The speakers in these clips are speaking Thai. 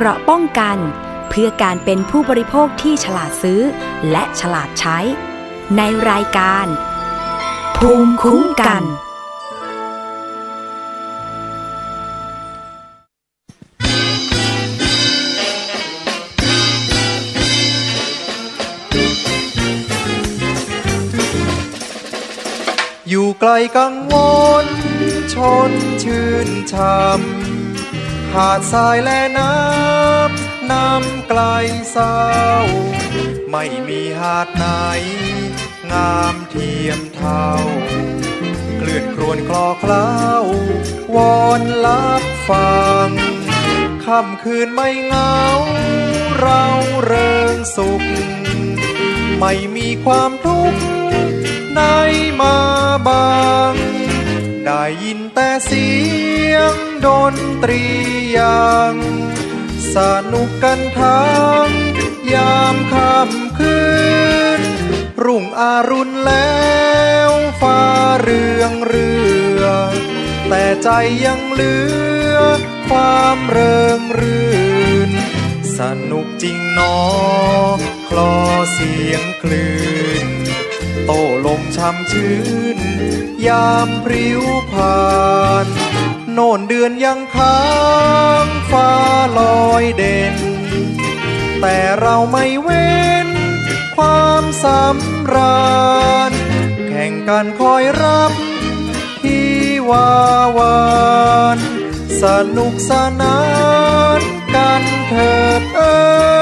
เกราะป้องกัน เพื่อการเป็นผู้บริโภคที่ฉลาดซื้อ และฉลาดใช้ ในรายการ ภูมิคุ้มกัน อยู่ไกลกังวลชนชื่นช่ำ หาดทรายและน้ำน้ำไกลเศร้า ไม่มีหาดไหน งามเทียมเท่าเกลื่อนครวนคลอเคล้าวอนลับฟังค่ำคืนไม่เงา เราเริงสุข ไม่มีความทุกข์ในมาบาง ได้ยินแต่เสียง ดนตรียังสนุกกันทั้งยามค่ำคืน รุ่งอรุณแล้วฟ้าเรืองเรือ แต่ใจยังเหลือ ความเริงรื่น สนุกจริงหนอ คลอเสียงคลื่น โตลมช่ำชื้น ยามพริ้วผ่าน โน่นเดือนยังค้างฟ้าลอยเด่น แต่เราไม่เว้น ความสำราญ แข่งกันคอยรับที่วาวานสนุกสนานกันเถิดเอ้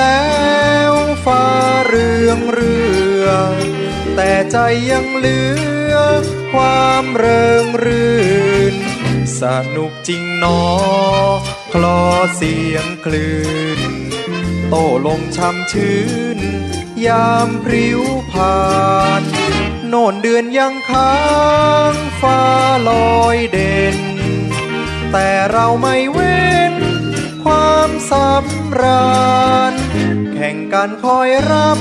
แล้วฟ้าเรืองเรืองแต่ใจยังเหลือ ความเริงรื่น สนุกจริงหนอ คลอเสียงคลื่น โตลมช่ำชื้น ยามพริ้วผ่านโน่นเดือนยังค้างฟ้าลอยเด่น แต่เราไม่เว้น ความสำราญ กันคอยรับ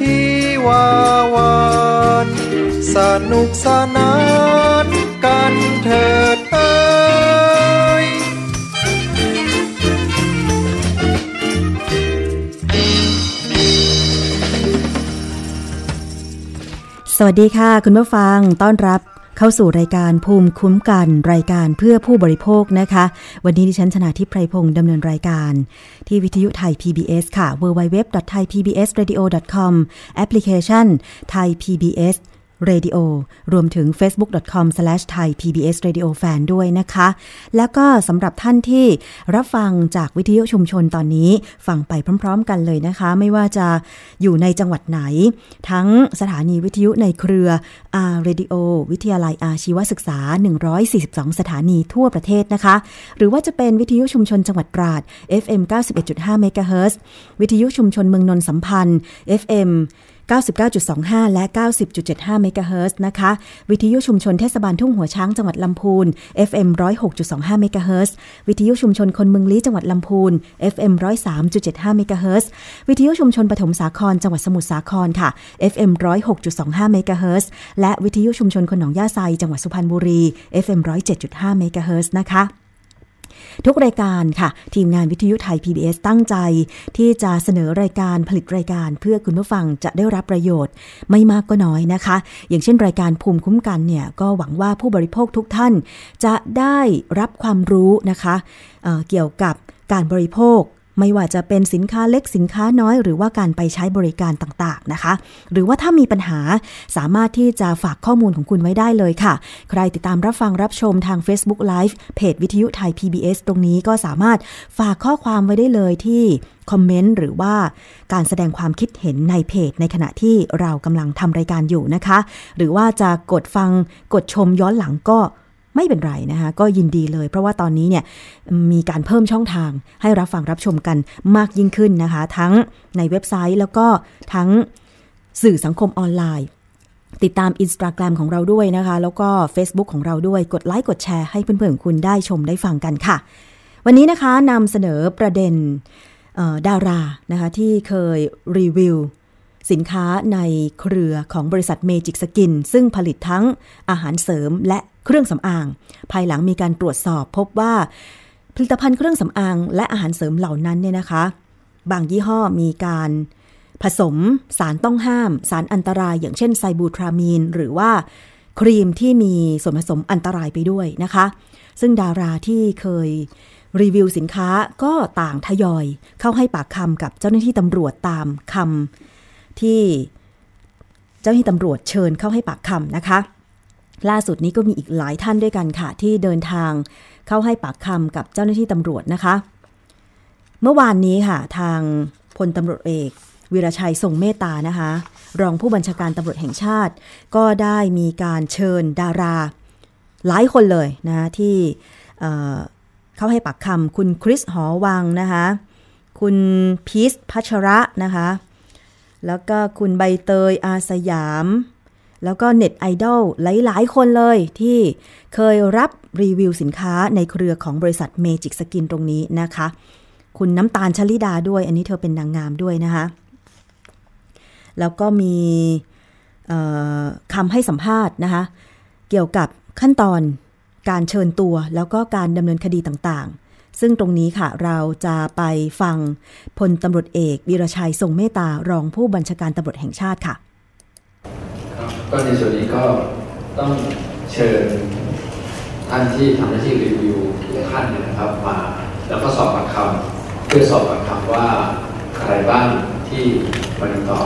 ที่วาวานสนุกสนานกันเถิดเอ้ยสวัสดีค่ะ คุณผู้ฟังต้อนรับ เข้าสู่รายการภูมิคุ้มกันรายการเพื่อผู้บริโภคนะคะ วันนี้ดิฉันชนะทิพไพรพงศ์ดำเนินรายการ ที่วิทยุไทย PBS ค่ะ www.thaipbsradio.com แอปพลิเคชัน Thai PBS Radio รวมถึง facebook.com/thaipbsradiofan ด้วยนะคะ แล้วก็สำหรับท่านที่รับฟังจากวิทยุชุมชนตอนนี้ ฟังไปพร้อม ๆ กันเลยนะคะ ไม่ว่าจะอยู่ในจังหวัดไหน ทั้งสถานีวิทยุในเครือ R Radio วิทยาลัยอาชีวศึกษา 142 สถานีทั่วประเทศนะคะ หรือว่าจะเป็นวิทยุชุมชนจังหวัดตราด FM 91.5 MHz วิทยุชุมชนเมืองนนสัมพันธ์ FM 99.25 และ 90.75 เมกะเฮิรตซ์นะคะ วิทยุชุมชนเทศบาลทุ่งหัวช้างจังหวัดลำพูน FM 106.25 เมกะเฮิรตซ์วิทยุชุมชนคนเมืองลี้จังหวัดลำพูน FM 103.75 เมกะเฮิรตซ์วิทยุชุมชนปฐมสาครจังหวัดสมุทรสาครค่ะ FM 106.25 เมกะเฮิรตซ์และวิทยุชุมชนคนหนองย่าไซจังหวัดสุพรรณบุรี FM 107.5 เมกะเฮิรตซ์นะคะ ทุกรายการค่ะ ทีมงานวิทยุไทย PBS ตั้งใจ ที่จะเสนอรายการผลิตรายการเพื่อคุณผู้ฟังจะได้รับประโยชน์ ไม่มากก็น้อยนะคะ อย่างเช่นรายการภูมิคุ้มกันเนี่ยก็หวังว่าผู้บริโภคทุกท่าน จะได้รับความรู้นะคะเเกี่ยวกับการบริโภค ไม่ว่าจะเป็นสินค้าเล็กสินค้าน้อยหรือว่าการไปใช้บริการต่างๆนะคะ หรือว่าถ้ามีปัญหาสามารถที่จะฝากข้อมูลของคุณไว้ได้เลยค่ะ ใครติดตามรับฟังรับชมทาง Facebook Live เพจวิทยุไทย PBS ตรงนี้ก็สามารถฝากข้อความไว้ได้เลยที่คอมเมนต์หรือว่าการแสดงความคิดเห็นในเพจ ในขณะที่เรากำลังทำรายการอยู่นะคะ หรือว่าจะกดฟังกดชมย้อนหลังก็ ไม่เป็นไรนะคะก็ยินดีเลย เพราะว่าตอนนี้เนี่ยมีการเพิ่มช่องทางให้รับฟังรับชมกันมากยิ่งขึ้นนะคะ ทั้งในเว็บไซต์แล้วก็ทั้งสื่อสังคมออนไลน์ ติดตามอินสตาแกรมของเราด้วยนะคะ แล้วก็ Facebook ของเราด้วยกดไลค์กดแชร์ให้เพื่อนๆคุณได้ชมได้ฟังกันค่ะ วันนี้นะคะนำเสนอประเด็นดารานะคะที่เคยรีวิว สินค้าในเครือของบริษัทเมจิกสกิน ซึ่งผลิตทั้งอาหารเสริมและเครื่องสำอาง ภายหลังมีการตรวจสอบพบว่า ผลิตภัณฑ์เครื่องสำอาง และอาหารเสริมเหล่านั้นเนี่ยนะคะ บางยี่ห้อมีการผสมสารต้องห้าม สารอันตราย อย่างเช่นไซบูทรามีน หรือว่าครีมที่มีส่วนผสมอันตรายไปด้วยนะคะ ซึ่งดาราที่เคยรีวิวสินค้าก็ต่างทยอยเข้าให้ปากคำกับเจ้าหน้าที่ตำรวจตามคำ ที่เจ้าหน้าที่ตำรวจเชิญเข้าให้ปากคำนะคะ ล่าสุดนี้ก็มีอีกหลายท่านด้วยกันค่ะ ที่เดินทางเข้าให้ปากคำกับเจ้าหน้าที่ตำรวจนะคะ เมื่อวานนี้ค่ะทางพลตำรวจเอกวิรชัยทรงเมตตานะคะ รองผู้บัญชาการตำรวจแห่งชาติ ก็ได้มีการเชิญดารา หลายคนเลยนะที่เข้าให้ปากคำคุณคริสหอวังนะคะ คุณพีชพัชระนะคะ แล้วก็คุณใบเตยอาสยาม แล้วก็เน็ตไอดอลหลาย ๆ คนเลยที่เคยรับรีวิวสินค้าในเครือของบริษัทเมจิกสกินตรงนี้นะคะ คุณน้ำตาลชลิดาด้วย อันนี้เธอเป็นนางงามด้วยนะคะ แล้วก็มีคำให้สัมภาษณ์นะคะ เกี่ยวกับขั้นตอนการเชิญตัวแล้วก็การดำเนินคดีต่างๆ ซึ่งตรงนี้ค่ะเราจะไปฟังพลตำรวจเอกวีรชัยทรงเมตตารองผู้บัญชาการตำรวจแห่งชาติค่ะก็ในส่วนนี้ก็ต้องเชิญท่านที่ทำหน้าที่รีวิวทุกท่านนะครับมาแล้วก็สอบปากคำเพื่อสอบปากคำว่าใครบ้างที่มาติดต่อ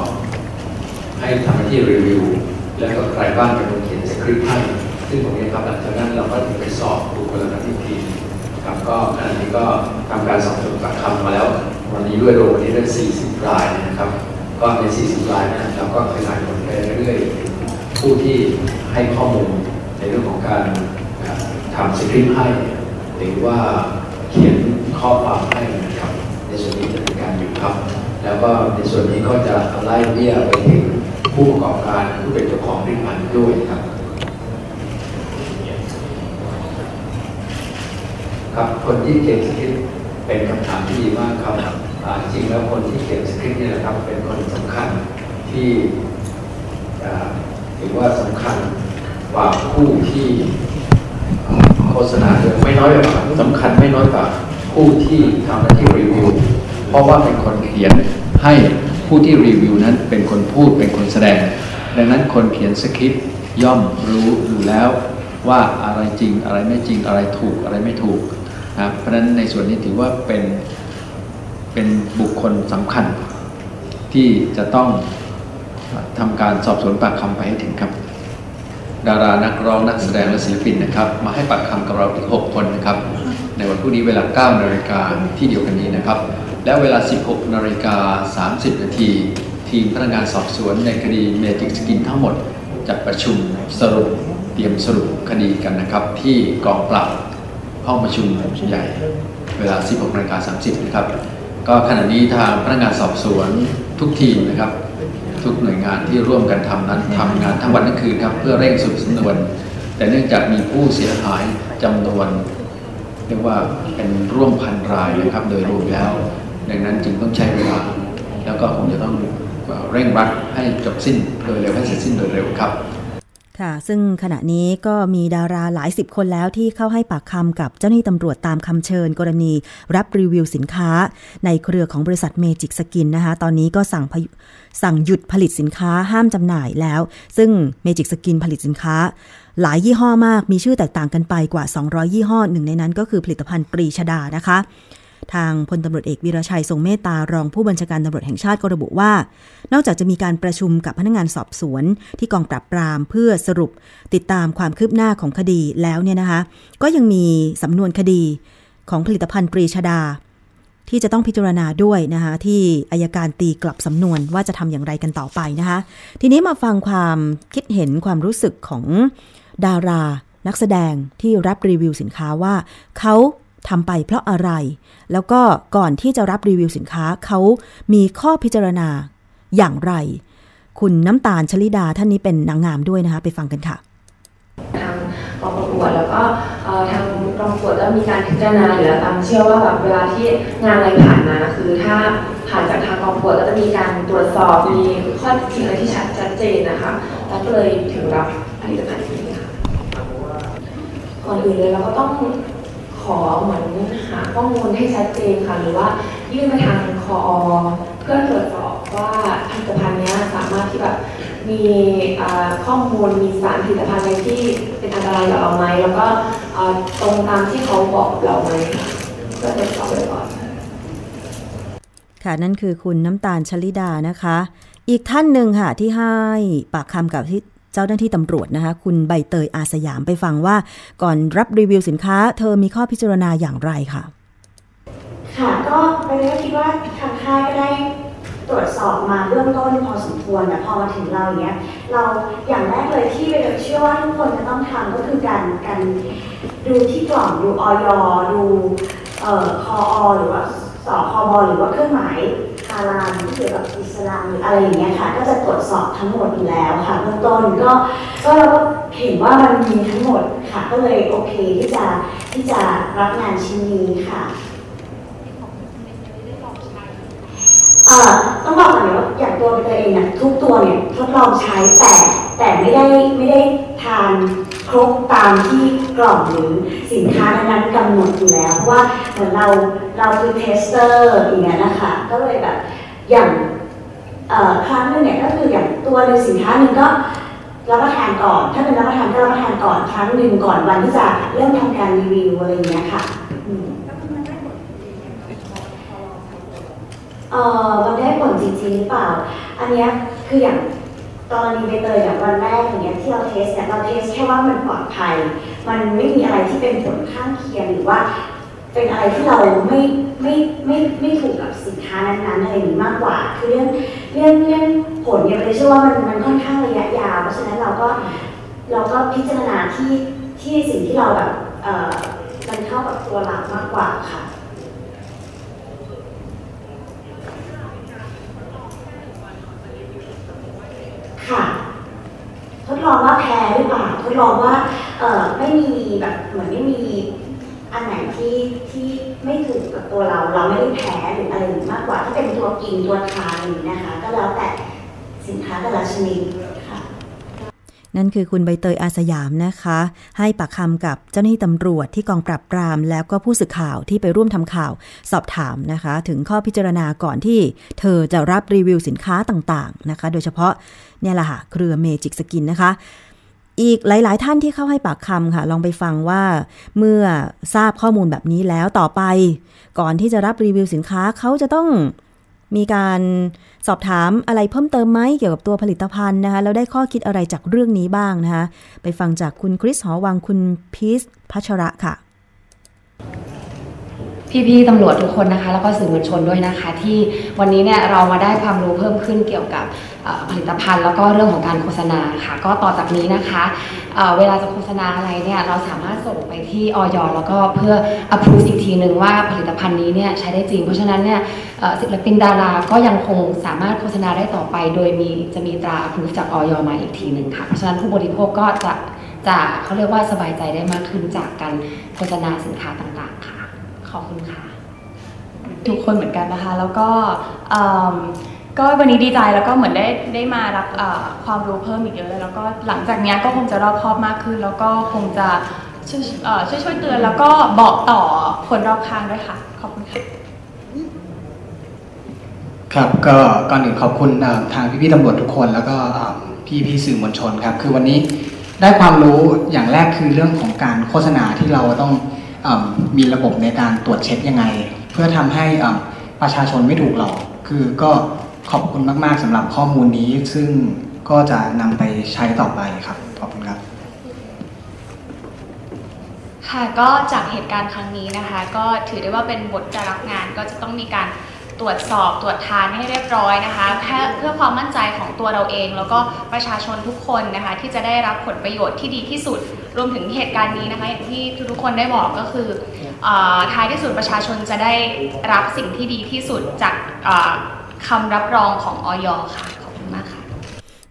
ให้ทำหน้าที่รีวิว แล้วก็ใครบ้างเป็นคนเขียนสคริปต์ให้ซึ่งตรงนี้ครับหลังจากนั้นเราก็ถึงไปสอบบุคคลนั้นอีกที ครับก็ขณะนี้ก็ทำการสอบสวนปากคำมาแล้ว วันนี้ด้วยโดวันนี้ได้40 รายนะครับ ก็ใน 40 รายนะเราก็ขยายผลไปเรื่อยๆผู้ที่ให้ข้อมูลในเรื่องของการทำสคริปต์ให้ หรือว่าเขียนข้อความให้นะครับ ในส่วนนี้จะเป็นการอยู่ครับ แล้วก็ในส่วนนี้ก็จะไล่เบี้ยไปถึงผู้ประกอบการผู้เป็นเจ้าของผลิตภัณฑ์ด้วยครับ ครับคนที่เขียนสคริปต์เป็นคำถามที่ดีมากครับจริงแล้วคนที่เขียนสคริปต์นี่แหละครับเป็นคนสำคัญที่ถือว่าสำคัญกว่าผู้ที่โฆษณาเยอะไม่น้อยกว่าสำคัญไม่น้อยกว่าผู้ที่ทำหน้าที่รีวิว เพราะว่าเป็นคนเขียนให้ผู้ที่รีวิวนั้นเป็นคนพูดเป็นคนแสดง ดังนั้นคนเขียนสคริปต์ย่อมรู้อยู่แล้วว่าอะไรจริงอะไรไม่จริงอะไรถูกอะไรไม่ถูก นะเพราะฉะนั้นในส่วนนี้ถือว่าเป็นเป็นบุคคลสำคัญ ที่จะต้องทำการสอบสวนปากคำไปให้ถึงครับ ดารานักร้องนักแสดงและศิลปินนะครับ มาให้ปากคำกับเราอีก 6 คนนะครับ ในวันพรุ่งนี้เวลา 9 นาฬิกาที่เดียวกันนี้นะครับ และเวลา 16 นาฬิกา 30 นาทีทีมพนักงานสอบสวนในคดีเมจิกสกินทั้งหมดจัดประชุมสรุปเตรียมสรุปคดีกันนะครับ ที่กองปราบ ห้องประชุมใหญ่เวลา 16นาฬิกา30นะครับ ก็ขณะนี้ทางพนักงานสอบสวนทุกทีมนะครับ ทุกหน่วยงานที่ร่วมกันทำนั้นทำงานทั้งวันทั้งคืนครับ เพื่อเร่งสรุปสำนวน แต่เนื่องจากมีผู้เสียหายจำนวน เรียกว่าเป็นร่วมพันรายนะครับโดยรวมแล้ว ดังนั้นจึงต้องใช้เวลาแล้วก็คงจะต้องเร่งรัดให้จบสิ้นโดยเร็วให้เสร็จสิ้นโดยเร็วครับ ค่ะ ซึ่งขณะนี้ก็มีดาราหลายสิบคนแล้วที่เข้าให้ปากคำกับเจ้าหน้าที่ตำรวจตามคำเชิญกรณีรับรีวิวสินค้า ในเครือของบริษัทเมจิกสกินนะคะ ตอนนี้ก็สั่งสั่งหยุดผลิตสินค้าห้ามจำหน่ายแล้ว ซึ่งเมจิกสกินผลิตสินค้า หลายยี่ห้อมากมีชื่อแตกต่างกันไปกว่า 200 ยี่ห้อหนึ่งในนั้นก็คือผลิตภัณฑ์ปรีชดานะคะ ทางพลตำรวจเอกวีรชัยทรงเมตตารองผู้บัญชาการตำรวจแห่งชาติก็ระบุว่า นอกจากจะมีการประชุมกับพนักงานสอบสวน ที่กองปราบปรามเพื่อสรุปติดตามความคืบหน้าของคดีแล้วเนี่ยนะคะ ก็ยังมีสำนวนคดีของผลิตภัณฑ์ปรีชดา ที่จะต้องพิจารณาด้วยนะคะที่อายการตีกลับสำนวนว่าจะทำอย่างไรกันต่อไปนะคะ ทีนี้มาฟังความคิดเห็นความรู้สึกของดารานักแสดงที่รับรีวิวสินค้าว่าเขา ทำไปเพราะอะไร แล้วก็ก่อนที่จะรับรีวิวสินค้าเขามีข้อพิจารณาอย่างไร คุณน้ำตาลชลิดาท่านนี้เป็นนางงามด้วยนะคะ ไปฟังกันค่ะทางกองประกวดแล้วก็ทางกองประกวดก็มีการพิจารณาอยู่แล้วตามเชื่อว่าแบบเวลาที่งานอะไรผ่านมาคือถ้าผ่านจากทางกองประกวดก็จะมีการตรวจสอบมีข้อจริงอะไรที่ชัดเจนนะคะแล้วก็เลยถึงรับผลิตภัณฑ์นี้ค่ะก่อนอื่นเลยเราก็ต้อง อเหมือนหาข้อมูลให้ชัดเจนค่ะ หรือว่ายื่นไปทางคอเพื่อตรวจสอบว่าผลิตภัณฑ์นี้สามารถที่แบบมีข้อมูลมีสารผลิตภัณฑ์อะไรที่เป็นอันตรายกับเราไหมแล้วก็ตรงตามที่เขาบอกเราไหมก็ตรวจสอบไว้ก่อนค่ะนั่นคือคุณน้ำตาลชลิดานะคะ อีกท่านหนึ่งค่ะที่ให้ปากคำกับที่ เจ้าหน้าที่ตำรวจนะคะ คุณใบเตยอาสยามไปฟังว่า ก่อนรับรีวิวสินค้า เธอมีข้อพิจารณาอย่างไรค่ะ ค่ะก็ไปเลยก็คิดว่าทางค่ายก็ได้ตรวจสอบมาเบื้องต้นพอสมควรแต่พอมาถึงเราอย่างเงี้ยเราอย่างแรกเลยที่ไปเชื่อว่าทุกคนจะต้องทำก็คือการการดูที่กล่องดูออยดูเอ่อคออหรือว่า สคบหรือว่าเครื่องหมายฮาลาลที่เกี่ยวกับอิสลามหรืออะไรอย่างเงี้ยค่ะ ก็จะตรวจสอบทั้งหมดอยู่แล้วค่ะเบื้องต้นก็ก็เราก็เห็นว่ามันมีทั้งหมดค่ะ ก็เลยโอเคที่จะที่จะรับงานชิ้นนี้ค่ะเอ่อต้องบอกก่อนเลยว่าอย่างตัวใบเตยเองเนี่ยทุกตัวเนี่ยทดลองใช้แต่แต่ไม่ได้ไม่ได้ทาน ครบตามที่กล่องหรือสินค้านั้นๆกำหนดอยู่แล้วเพราะว่าเหมือนเราเราคือ tester อย่างเงี้ยนะคะก็เลยแบบอย่างครั้งนึงเนี่ยก็คืออย่างตัวหนึ่งสินค้าหนึ่งก็รับประทานก่อน ถ้าเป็นรับประทานก็รับประทานก่อนครั้งหนึ่งก่อนวันที่จะเริ่มทำการรีวิวอะไรอย่างเงี้ยค่ะเออมันได้ผลจริงๆหรือเปล่า อันเนี้ยคืออย่าง ตอนนี้ใบเตยอย่างวันแรกอย่างเงี้ยที่เราเทสเนี่ยเราเทสแค่ว่ามันปลอดภัย มันไม่มีอะไรที่เป็นผลข้างเคียงหรือว่า เป็นอะไรที่เราไม่ไม่ไม่ไม่ถูกกับสินค้านั้นๆอะไรนี้มากกว่า คือเรื่องเรื่องเรื่องผลเนี่ยเลยเชื่อว่ามันมันค่อนข้างระยะยาว เพราะฉะนั้นเราก็เราก็พิจารณาที่ที่สิ่งที่เราแบบเอ่อมันเข้ากับตัวเรามากกว่าค่ะ ค่ะ ทดลองว่าแพ้หรือเปล่าทดลองว่าเอ่อไม่มีแบบเหมือนไม่มีอันไหนที่ที่ไม่ถูกกับตัวเราเราไม่ได้แพ้หรืออะไรมากกว่าถ้าเป็นตัวกินตัวทานอย่างนี้นะคะ ก็แล้วแต่สินค้าแต่ละชนิด นั่นคือคุณใบเตยอาร์สยามนะคะ ให้ปากคำกับเจ้าหน้าที่ตำรวจที่กองปราบปราม แล้วก็ผู้สื่อข่าวที่ไปร่วมทำข่าวสอบถามนะคะ ถึงข้อพิจารณาก่อนที่เธอจะรับรีวิวสินค้าต่างๆนะคะ โดยเฉพาะเนี่ยแหละค่ะเครือเมจิกสกินนะคะอีกหลาย ๆ ท่านที่เข้าให้ปากคำค่ะ ลองไปฟังว่า เมื่อทราบข้อมูลแบบนี้แล้วต่อไป ก่อนที่จะรับรีวิวสินค้าเขาจะต้อง มีการสอบถามอะไรเพิ่มเติมไหมเกี่ยวกับตัวผลิตภัณฑ์นะคะแล้วได้ข้อคิดอะไรจากเรื่องนี้บ้างนะคะไปฟังจากคุณคริสหอวังคุณพีชพัชระค่ะ พี่ๆตำรวจทุกคนนะคะ แล้วก็สื่อมวลชนด้วยนะคะ ที่วันนี้เนี่ยเรามาได้ความรู้เพิ่มขึ้นเกี่ยวกับผลิตภัณฑ์ แล้วก็เรื่องของการโฆษณาค่ะ ก็ต่อจากนี้นะคะเเวลาจะโฆษณาอะไรเนี่ยเราสามารถส่งไปที่ออยแล้วก็เพื่อ approve อีกทีหนึ่งว่าผลิตภัณฑ์นี้เนี่ยใช้ได้จริง เพราะฉะนั้นเนี่ยศิลปินดาราก็ยังคงสามารถโฆษณาได้ต่อไป โดยมีจะมีตรา approve จากออยมาอีกทีหนึ่งค่ะเพราะฉะนั้นผู้บริโภคก็จะจะเขาเรียกว่าสบายใจได้มากขึ้นจากการโฆษณาสินค้าต่างๆค่ะ ขอบคุณค่ะ ทุกคนเหมือนกันนะคะ แล้วก็ก็วันนี้ดีใจแล้วก็เหมือนได้ได้มารับความรู้เพิ่มอีกเยอะเลยแล้วก็หลังจากนี้ก็คงจะรอบคอบมากขึ้น แล้วก็คงจะช่วยช่วยวยเตือนแล้วก็บอกต่อคนรอบข้างด้วยค่ะ ขอบคุณค่ะครับก็ก่อนอื่นขอบคุณทางพี่ๆตำรวจทุกคน แล้วก็พี่พี่ๆสื่อมวลชนครับ คือวันนี้ได้ความรู้อย่างแรกคือเรื่องของการโฆษณาที่เราต้อง มีระบบในการตรวจเช็คยังไงพื่อทำให้ประชาชนไม่ถูกหลอก คือก็ขอบคุณมาก ๆสำหรับข้อมูลนี้ ซึ่งก็จะนำไปใช้ต่อไปครับ ขอบคุณครับค่ะก็จากเหตุการณ์ครั้งนี้นะคะ ก็ถือได้ว่าเป็นบทการรับงานก็จะต้องมีการตรวจสอบตรวจทานให้เรียบร้อยนะคะเพื่อเพื่อความมั่นใจของตัวเราเอง แล้วก็ประชาชนทุกคนนะคะ ที่จะได้รับผลประโยชน์ที่ดีที่สุด รวมถึงเหตุการณ์นี้นะคะอย่างที่ทุกๆคนได้บอกก็คืออท้ายที่สุดประชาชนจะได้รับสิ่งที่ดีที่สุดจากคำรับรองของออยค่ะขอบคุณมากค่ะ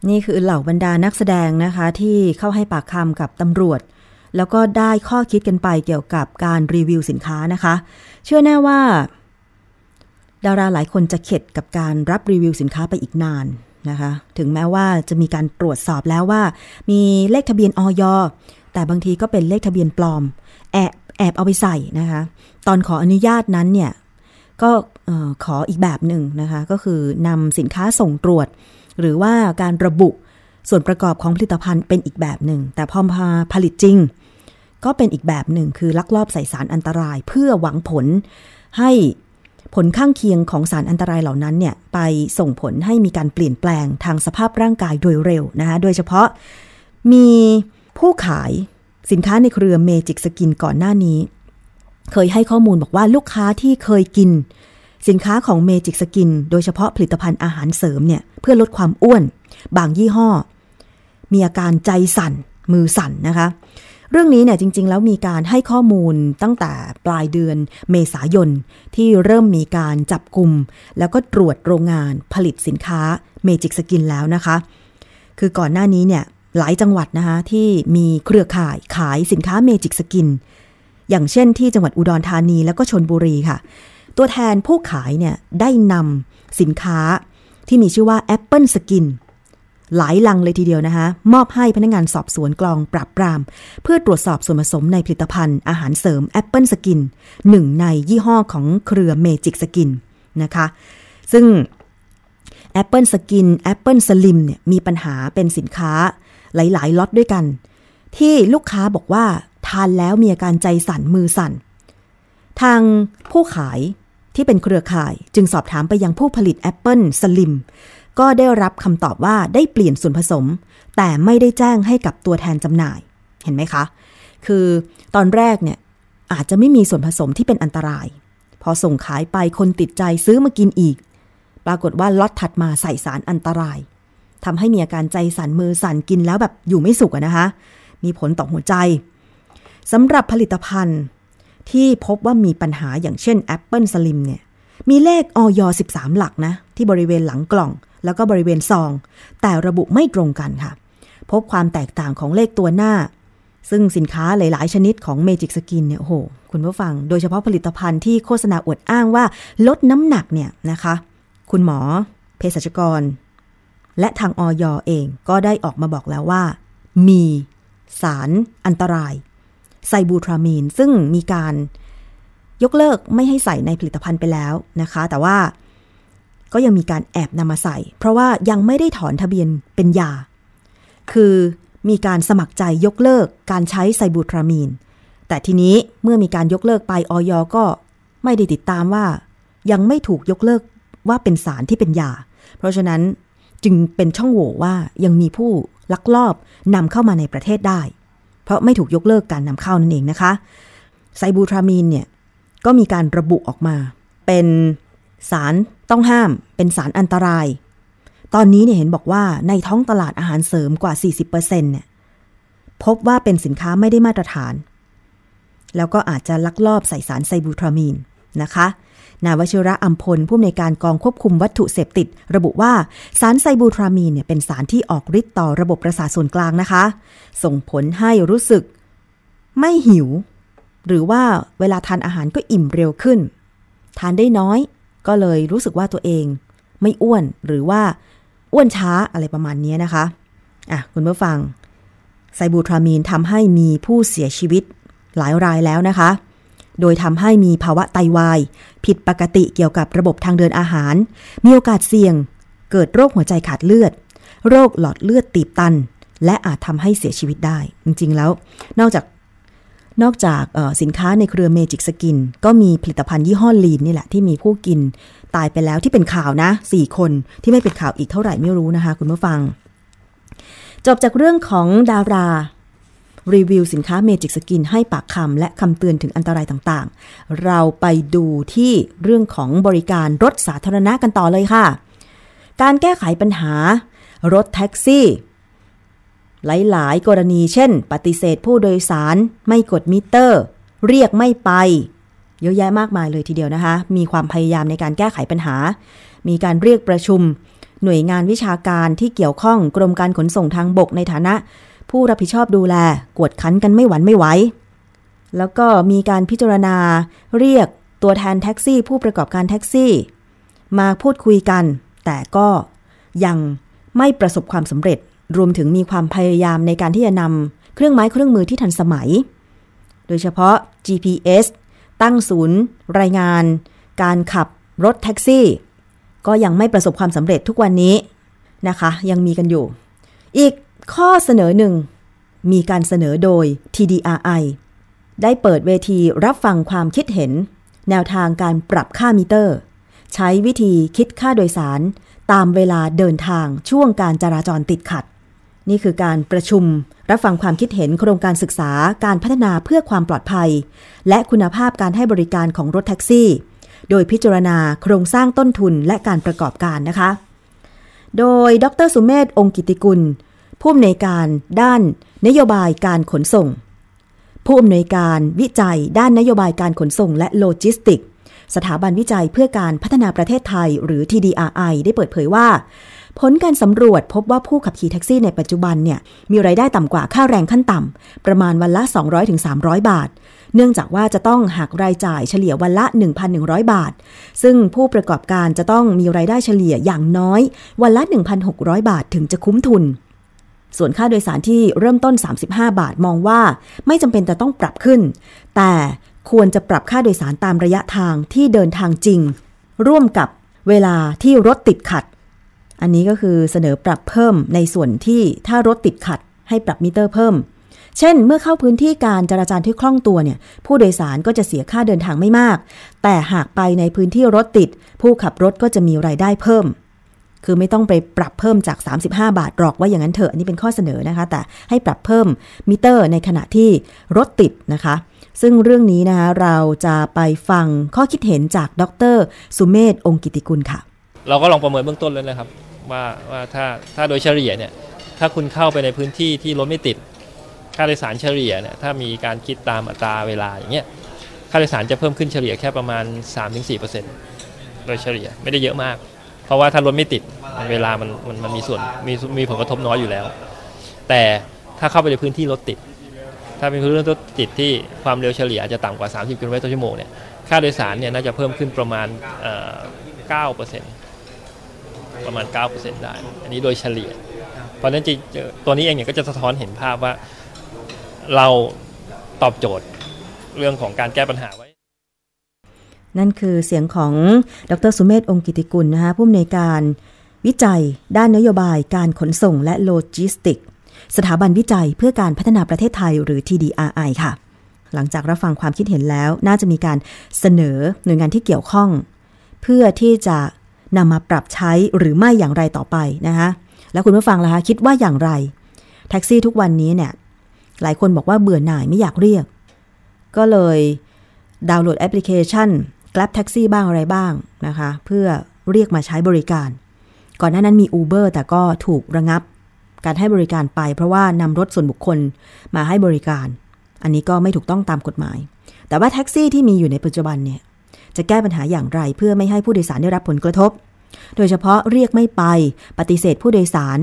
นี่คือเหล่าบรรดานักแสดงนะคะที่เข้าให้ปากคำกับตำรวจ แล้วก็ได้ข้อคิดกันไปเกี่ยวกับการรีวิวสินค้านะคะ เชื่อแน่ว่า ดาราหลายคนจะเข็ดกับการรับรีวิวสินค้าไปอีกนานนะคะ ถึงแม้ว่าจะมีการตรวจสอบแล้วว่า มีเลขทะเบียนออย แต่บางทีก็เป็นเลขทะเบียนปลอม แอบแอบเอาไปใส่นะคะ ตอนขออนุญาตนั้นเนี่ยก็ขออีกแบบหนึ่งนะคะ ก็คือนำสินค้าส่งตรวจ หรือว่าการระบุส่วนประกอบของผลิตภัณฑ์เป็นอีกแบบหนึ่ง แต่พอมาผลิตจริง ก็เป็นอีกแบบหนึ่งคือลักลอบใส่สารอันตราย เพื่อหวังผลให้ผลข้างเคียงของสารอันตรายเหล่านั้นเนี่ยไปส่งผลให้มีการเปลี่ยนแปลงทางสภาพร่างกายโดยเร็วนะคะโดยเฉพาะมี ผู้ขายสินค้าในเครือเมจิกสกินก่อนหน้านี้ เคยให้ข้อมูลบอกว่าลูกค้าที่เคยกิน สินค้าของเมจิกสกิน โดยเฉพาะผลิตภัณฑ์อาหารเสริมเนี่ยเพื่อลดความอ้วน บางยี่ห้อ มีอาการใจสั่น มือสั่นนะคะ เรื่องนี้เนี่ยจริง ๆ แล้วมีการให้ข้อมูลตั้งแต่ปลายเดือนเมษายน ที่เริ่มมีการจับกลุ่มแล้วก็ตรวจโรงงานผลิตสินค้าเมจิกสกินแล้วนะคะ คือก่อนหน้านี้เนี่ย หลายจังหวัดนะคะที่มีเครือข่ายขายสินค้าเมจิกสกิน อย่างเช่นที่จังหวัดอุดรธานีแล้วก็ชลบุรีค่ะ ตัวแทนผู้ขายเนี่ยได้นำสินค้าที่มีชื่อว่า Apple Skin หลายลังเลยทีเดียวนะคะมอบให้พนักงานสอบสวนกองปราบปราม เพื่อตรวจสอบส่วนผสมในผลิตภัณฑ์อาหารเสริม Apple Skin หนึ่งในยี่ห้อของเครือเมจิกสกินนะคะ ซึ่ง Apple Skin Apple Slim เนี่ยมีปัญหาเป็นสินค้า หลายๆล็อตด้วยกัน ที่ลูกค้าบอกว่าทานแล้วมีอาการใจสั่นมือสั่น ทางผู้ขายที่เป็นเครือข่ายจึงสอบถามไปยังผู้ผลิต Apple Slim ก็ได้รับคำตอบว่าได้เปลี่ยนส่วนผสม แต่ไม่ได้แจ้งให้กับตัวแทนจำหน่าย เห็นไหมคะ คือตอนแรกเนี่ยอาจจะไม่มีส่วนผสมที่เป็นอันตราย พอส่งขายไปคนติดใจซื้อมากินอีก ปรากฏว่าล็อตถัดมาใส่สารอันตราย ทำให้มีอาการใจสั่นมือสั่นกินแล้วแบบอยู่ไม่สุกนะคะ มีผลต่อหัวใจสำหรับผลิตภัณฑ์ที่พบว่ามีปัญหาอย่างเช่น Apple Slim เนี่ย มีเลขออย13 หลักนะ ที่บริเวณหลังกล่อง แล้วก็บริเวณซอง แต่ระบุไม่ตรงกันค่ะ พบความแตกต่างของเลขตัวหน้า ซึ่งสินค้าหลาย ๆ ชนิดของเมจิกสกินเนี่ย โอ้โห คุณผู้ฟัง โดยเฉพาะผลิตภัณฑ์ที่โฆษณาอวดอ้างว่าลดน้ำหนักเนี่ยนะคะ คุณหมอเภสัชกร และทางอย. เองก็ได้ออกมาบอกแล้วว่า มีสารอันตราย ไซบูทรามีน ซึ่งมีการยกเลิกไม่ให้ใส่ในผลิตภัณฑ์ไปแล้วนะคะ แต่ว่าก็ยังมีการแอบนำมาใส่ เพราะว่ายังไม่ได้ถอนทะเบียนเป็นยา คือมีการสมัครใจยกเลิกการใช้ไซบูทรามีน แต่ทีนี้เมื่อมีการยกเลิกไปออยก็ไม่ได้ติดตามว่า ยังไม่ถูกยกเลิกว่าเป็นสารที่เป็นยา เพราะฉะนั้น จึงเป็นช่องโหว่ว่ายังมีผู้ลักลอบนำเข้ามาในประเทศได้ เพราะไม่ถูกยกเลิกการนำเข้านั่นเองนะคะ ไซบูทรามีนเนี่ยก็มีการระบุออกมา เป็นสารต้องห้าม เป็นสารอันตราย ตอนนี้เนี่ยเห็นบอกว่าในท้องตลาดอาหารเสริมกว่า 40%เนี่ยพบว่าเป็นสินค้าไม่ได้มาตรฐาน แล้วก็อาจจะลักลอบใส่สารไซบูทรามีนนะคะ นายวชิระอัมพลผู้อำนวยการกองควบคุมวัตถุเสพติด ระบุว่าสารไซบูทรามีนเนี่ยเป็นสารที่ออกฤทธิ์ต่อระบบประสาทส่วนกลางนะคะ ส่งผลให้รู้สึก ไม่หิว หรือว่าเวลาทานอาหารก็อิ่มเร็วขึ้น ทานได้น้อย ก็เลยรู้สึกว่าตัวเอง ไม่อ้วนหรือว่าอ้วนช้าอะไรประมาณนี้นะคะอะคุณผู้ฟังไซบูทรามีนทำให้มีผู้เสียชีวิตหลายรายแล้วนะคะ โดยทำให้มีภาวะไตาวาย ผิดปกติเกี่ยวกับระบบทางเดินอาหาร มีโอกาสเสี่ยง เกิดโรคหัวใจขาดเลือด โรคหลอดเลือดตีบตัน และอาจทำให้เสียชีวิตได้ จริง ๆ แล้ว นอกจากนอกจากสินค้าในเครือเมจิกสกิน ก็มีผลิตภัณฑ์ยี่ห้อ Lyn นี่แหละ ที่มีผู้กินตายไปแล้วที่เป็นข่าวนะสี่คนที่ไม่เป็นข่าวอีกเท่าไหร่ไม่รู้นะคะ คุณผู้ฟัง จบจากเรื่องของดารา รีวิวสินค้าเมจิกสกินให้ปากคำและคำเตือนถึงอันตรายต่างๆ เราไปดูที่เรื่องของบริการรถสาธารณะกันต่อเลยค่ะ การแก้ไขปัญหารถแท็กซี่ หลายๆ กรณีเช่น ปฏิเสธผู้โดยสาร ไม่กดมิเตอร์ เรียกไม่ไป เยอะแยะมากมายเลยทีเดียวนะคะ มีความพยายามในการแก้ไขปัญหา มีการเรียกประชุมหน่วยงานวิชาการที่เกี่ยวข้องกรมการขนส่งทางบกในฐานะ ผู้รับผิดชอบดูแล กวดขันกันไม่หวั่นไม่ไหว แล้วก็มีการพิจารณา เรียกตัวแทนแท็กซี่ ผู้ประกอบการแท็กซี่ มาพูดคุยกัน แต่ก็ยังไม่ประสบความสำเร็จ รวมถึงมีความพยายามในการที่จะนำเครื่องไม้เครื่องมือที่ทันสมัย โดยเฉพาะ GPS ตั้งศูนย์ รายงาน การขับรถแท็กซี่ ก็ยังไม่ประสบความสำเร็จทุกวันนี้นะคะ ยังมีกันอยู่ อีก ข้อเสนอหนึ่งมีการเสนอโดย TDRI ได้เปิดเวทีรับฟังความคิดเห็น แนวทางการปรับค่ามิเตอร์ ใช้วิธีคิดค่าโดยสาร ตามเวลาเดินทางช่วงการจราจรติดขัด นี่คือการประชุมรับฟังความคิดเห็นโครงการศึกษาการพัฒนาเพื่อความปลอดภัย และคุณภาพการให้บริการของรถแท็กซี่ โดยพิจารณาโครงสร้างต้นทุนและการประกอบการนะคะ โดยดรสุเมธองกิติกุล ผู้อำนวยการด้านนโยบายการขนส่ง ผู้อำนวยการวิจัยด้านนโยบายการขนส่งและโลจิสติก สถาบันวิจัยเพื่อการพัฒนาประเทศไทยหรือ TDRI ได้เปิดเผยว่า ผลการสำรวจพบว่าผู้ขับขี่แท็กซี่ในปัจจุบันเนี่ยมีไรายได้ต่ำกว่าค่าแรงขั้นต่ำประมาณวันละ 200-300 บาท เนื่องจากว่าจะต้องหักรายจ่ายเฉลี่ยวันละ 1,100 บาท ซึ่งผู้ประกอบการจะต้องมีไรายได้เฉลี่ยอย่างน้อย วันละ 1,600 บาทถึงจะคุ้มทุน ส่วนค่าโดยสารที่เริ่มต้น 35 บาทมองว่า ไม่จำเป็นจะต้องปรับขึ้น แต่ควรจะปรับค่าโดยสารตามระยะทางที่เดินทางจริง ร่วมกับเวลาที่รถติดขัด อันนี้ก็คือเสนอปรับเพิ่มในส่วนที่ถ้ารถติดขัด ให้ปรับมิเตอร์เพิ่ม เช่น เมื่อเข้าพื้นที่การจราจรที่คล่องตัวเนี่ย ผู้โดยสารก็จะเสียค่าเดินทางไม่มาก แต่หากไปในพื้นที่รถติด ผู้ขับรถก็จะมีรายได้เพิ่ม คือไม่ต้องไปปรับเพิ่มจาก 35 บาทหรอกว่าอย่างนั้นเถอะอันนี้เป็นข้อเสนอนะคะ แต่ให้ปรับเพิ่มมิเตอร์ในขณะที่รถติดนะคะ ซึ่งเรื่องนี้นะคะเราจะไปฟังข้อคิดเห็นจากดร สุเมธองกิติกุลค่ะ เราก็ลองประเมินเบื้องต้นแล้วนะครับว่าว่าถ้าถ้าโดยเฉลี่ยเนี่ยถ้าคุณเข้าไปในพื้นที่ที่รถไม่ติด ค่าโดยสารเฉลี่ยเนี่ยถ้ามีการคิดตามอัตราเวลาอย่างเงี้ยค่าโดยสารจะเพิ่มขึ้นเฉลี่ยแค่ประมาณ 3-4%โดยเฉลี่ยไม่ได้เยอะมาก เพราะว่าถ้ารถไม่ติดเวลามันมันมันมีส่วนมีมีผลกระทบน้อยอยู่แล้ว แต่ถ้าเข้าไปในพื้นที่รถติด ถ้าเป็นพื้นรถติดที่ความเร็วเฉลี่ยอาจจะต่ำกว่า 30กิโลเมตรต่อชั่วโมงเนี่ยค่าโดยสารเนี่ยน่าจะเพิ่มขึ้นประมาณ9%ประมาณ 9%ได้ อันนี้โดยเฉลี่ย เพราะนั้นจตัวนี้เองเนี่ยก็จะสะท้อนเห็นภาพว่าเราตอบโจทย์เรื่องของการแก้ปัญหาไว้ นั่นคือเสียงของดรสุเมธองกิติกุลนะคะผู้อำนวยการวิจัย ด้านนโยบายการขนส่งและโลจิสติก สถาบันวิจัยเพื่อการพัฒนาประเทศไทยหรือ TDRI ค่ะ หลังจากรับฟังความคิดเห็นแล้วน่าจะมีการเสนอหน่วยงานที่เกี่ยวข้อง เพื่อที่จะนำมาปรับใช้หรือไม่อย่างไรต่อไปนะคะแล้วคุณผู้ฟังล่ะคะคิดว่าอย่างไร แท็กซี่ทุกวันนี้เนี่ยหลายคนบอกว่าเบื่อหน่ายไม่อยากเรียก ก็เลยดาวน์โหลดแอปพลิเคชัน Grab Taxi บ้างอะไรบ้างนะคะ เพื่อเรียกมาใช้บริการ ก่อนหน้านั้นมี Uber แต่ก็ถูกระงับการให้บริการไป เพราะว่านำรถส่วนบุคคลมาให้บริการ อันนี้ก็ไม่ถูกต้องตามกฎหมาย แต่ว่าแท็กซี่ที่มีอยู่ในปัจจุบันเนี่ยจะแก้ปัญหาอย่างไรเพื่อไม่ให้ผู้โดยสารได้รับผลกระทบ โดยเฉพาะเรียกไม่ไปปฏิเสธผู้โดยสาร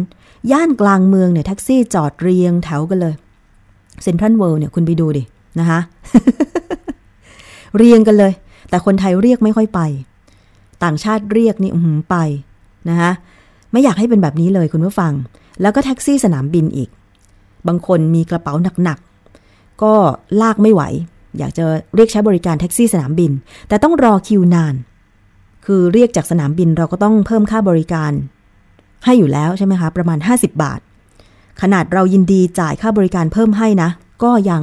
ย่านกลางเมืองเนี่ยแท็กซี่จอดเรียงแถวกันเลยเซ็นทรัลเวิลด์เนี่ยคุณไปดูดินะคะเรียงกันเลย แต่คนไทยเรียกไม่ค่อยไป ต่างชาติเรียกนี่อืมไปนะคะไม่อยากให้เป็นแบบนี้เลยคุณผู้ฟัง แล้วก็แท็กซี่สนามบินอีก บางคนมีกระเป๋าหนักๆก็ลากไม่ไหว อยากจะเรียกใช้บริการแท็กซี่สนามบิน แต่ต้องรอคิวนาน คือเรียกจากสนามบินเราก็ต้องเพิ่มค่าบริการ ให้อยู่แล้วใช่ไหมคะประมาณ 50 บาท ขนาดเรายินดีจ่ายค่าบริการเพิ่มให้นะ ก็ยัง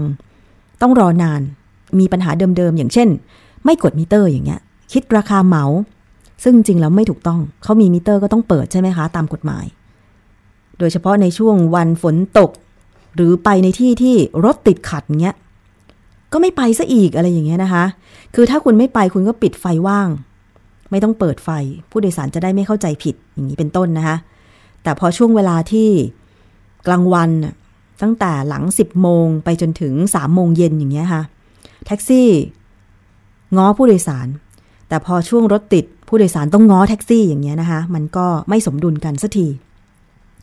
ต้องรอนานมีปัญหาเดิมๆ อย่างเช่น ไม่กดมิเตอร์อย่างเงี้ย คิดราคาเหมา ซึ่งจริงแล้วไม่ถูกต้อง เขามีมิเตอร์ก็ต้องเปิดใช่ไหมคะ ตามกฎหมาย โดยเฉพาะในช่วงวันฝนตก หรือไปในที่ที่รถติดขัดเงี้ย ก็ไม่ไปซะอีกอะไรอย่างเงี้ยนะคะ คือถ้าคุณไม่ไปคุณก็ปิดไฟว่าง ไม่ต้องเปิดไฟ ผู้โดยสารจะได้ไม่เข้าใจผิดอย่างนี้เป็นต้นนะคะ แต่พอช่วงเวลาที่กลางวันตั้งแต่หลัง 10 โมงไปจนถึง 3 โมงเย็นอย่างเงี้ยค่ะ แท็กซี่ ง้อผู้โดยสาร แต่พอช่วงรถติดผู้โดยสารต้องง้อแท็กซี่อย่างเงี้ยนะคะ มันก็ไม่สมดุลกันสักที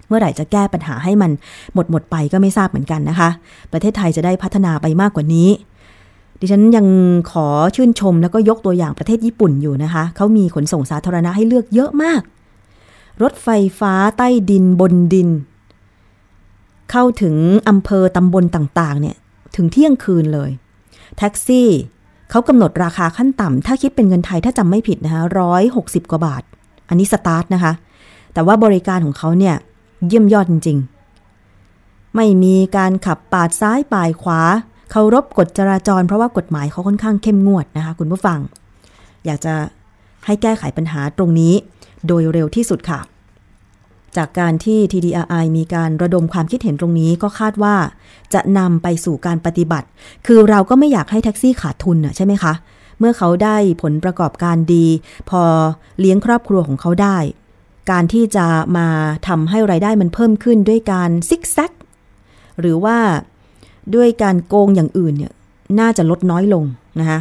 เมื่อไหร่จะแก้ปัญหาให้มันหมดหมดไปก็ไม่ทราบเหมือนกันนะคะ ประเทศไทยจะได้พัฒนาไปมากกว่านี้ ดิฉันยังขอชื่นชมแล้วก็ยกตัวอย่างประเทศญี่ปุ่นอยู่นะคะ เขามีขนส่งสาธารณะให้เลือกเยอะมาก รถไฟฟ้าใต้ดินบนดิน เข้าถึงอำเภอตำบลต่างๆ เนี่ย ถึงเที่ยงคืนเลย แท็กซี่ เขากำหนดราคาขั้นต่ำถ้าคิดเป็นเงินไทยถ้าจำไม่ผิดนะคะร้อยหกสิบกว่าบาท อันนี้สตาร์ทนะคะ แต่ว่าบริการของเขาเนี่ยเยี่ยมยอดจริง ๆ ไม่มีการขับปาดซ้ายปาดขวาเคารพกฎจราจร เพราะว่ากฎหมายเขาค่อนข้างเข้มงวดนะคะ คุณผู้ฟัง อยากจะให้แก้ไขปัญหาตรงนี้ โดยเร็วที่สุดค่ะ จากการที่ TDRI มีการระดมความคิดเห็นตรงนี้ก็คาดว่า จะนำไปสู่การปฏิบัติ คือเราก็ไม่อยากให้แท็กซี่ขาดทุนน่ะใช่ไหมคะ เมื่อเขาได้ผลประกอบการดี พอเลี้ยงครอบครัวของเขาได้ การที่จะมาทำให้ไรายได้มันเพิ่มขึ้นด้วยการซิกแซกหรือว่าด้วยการโกงอย่างอื่นเนี่ยน่าจะลดน้อยลงนะคะ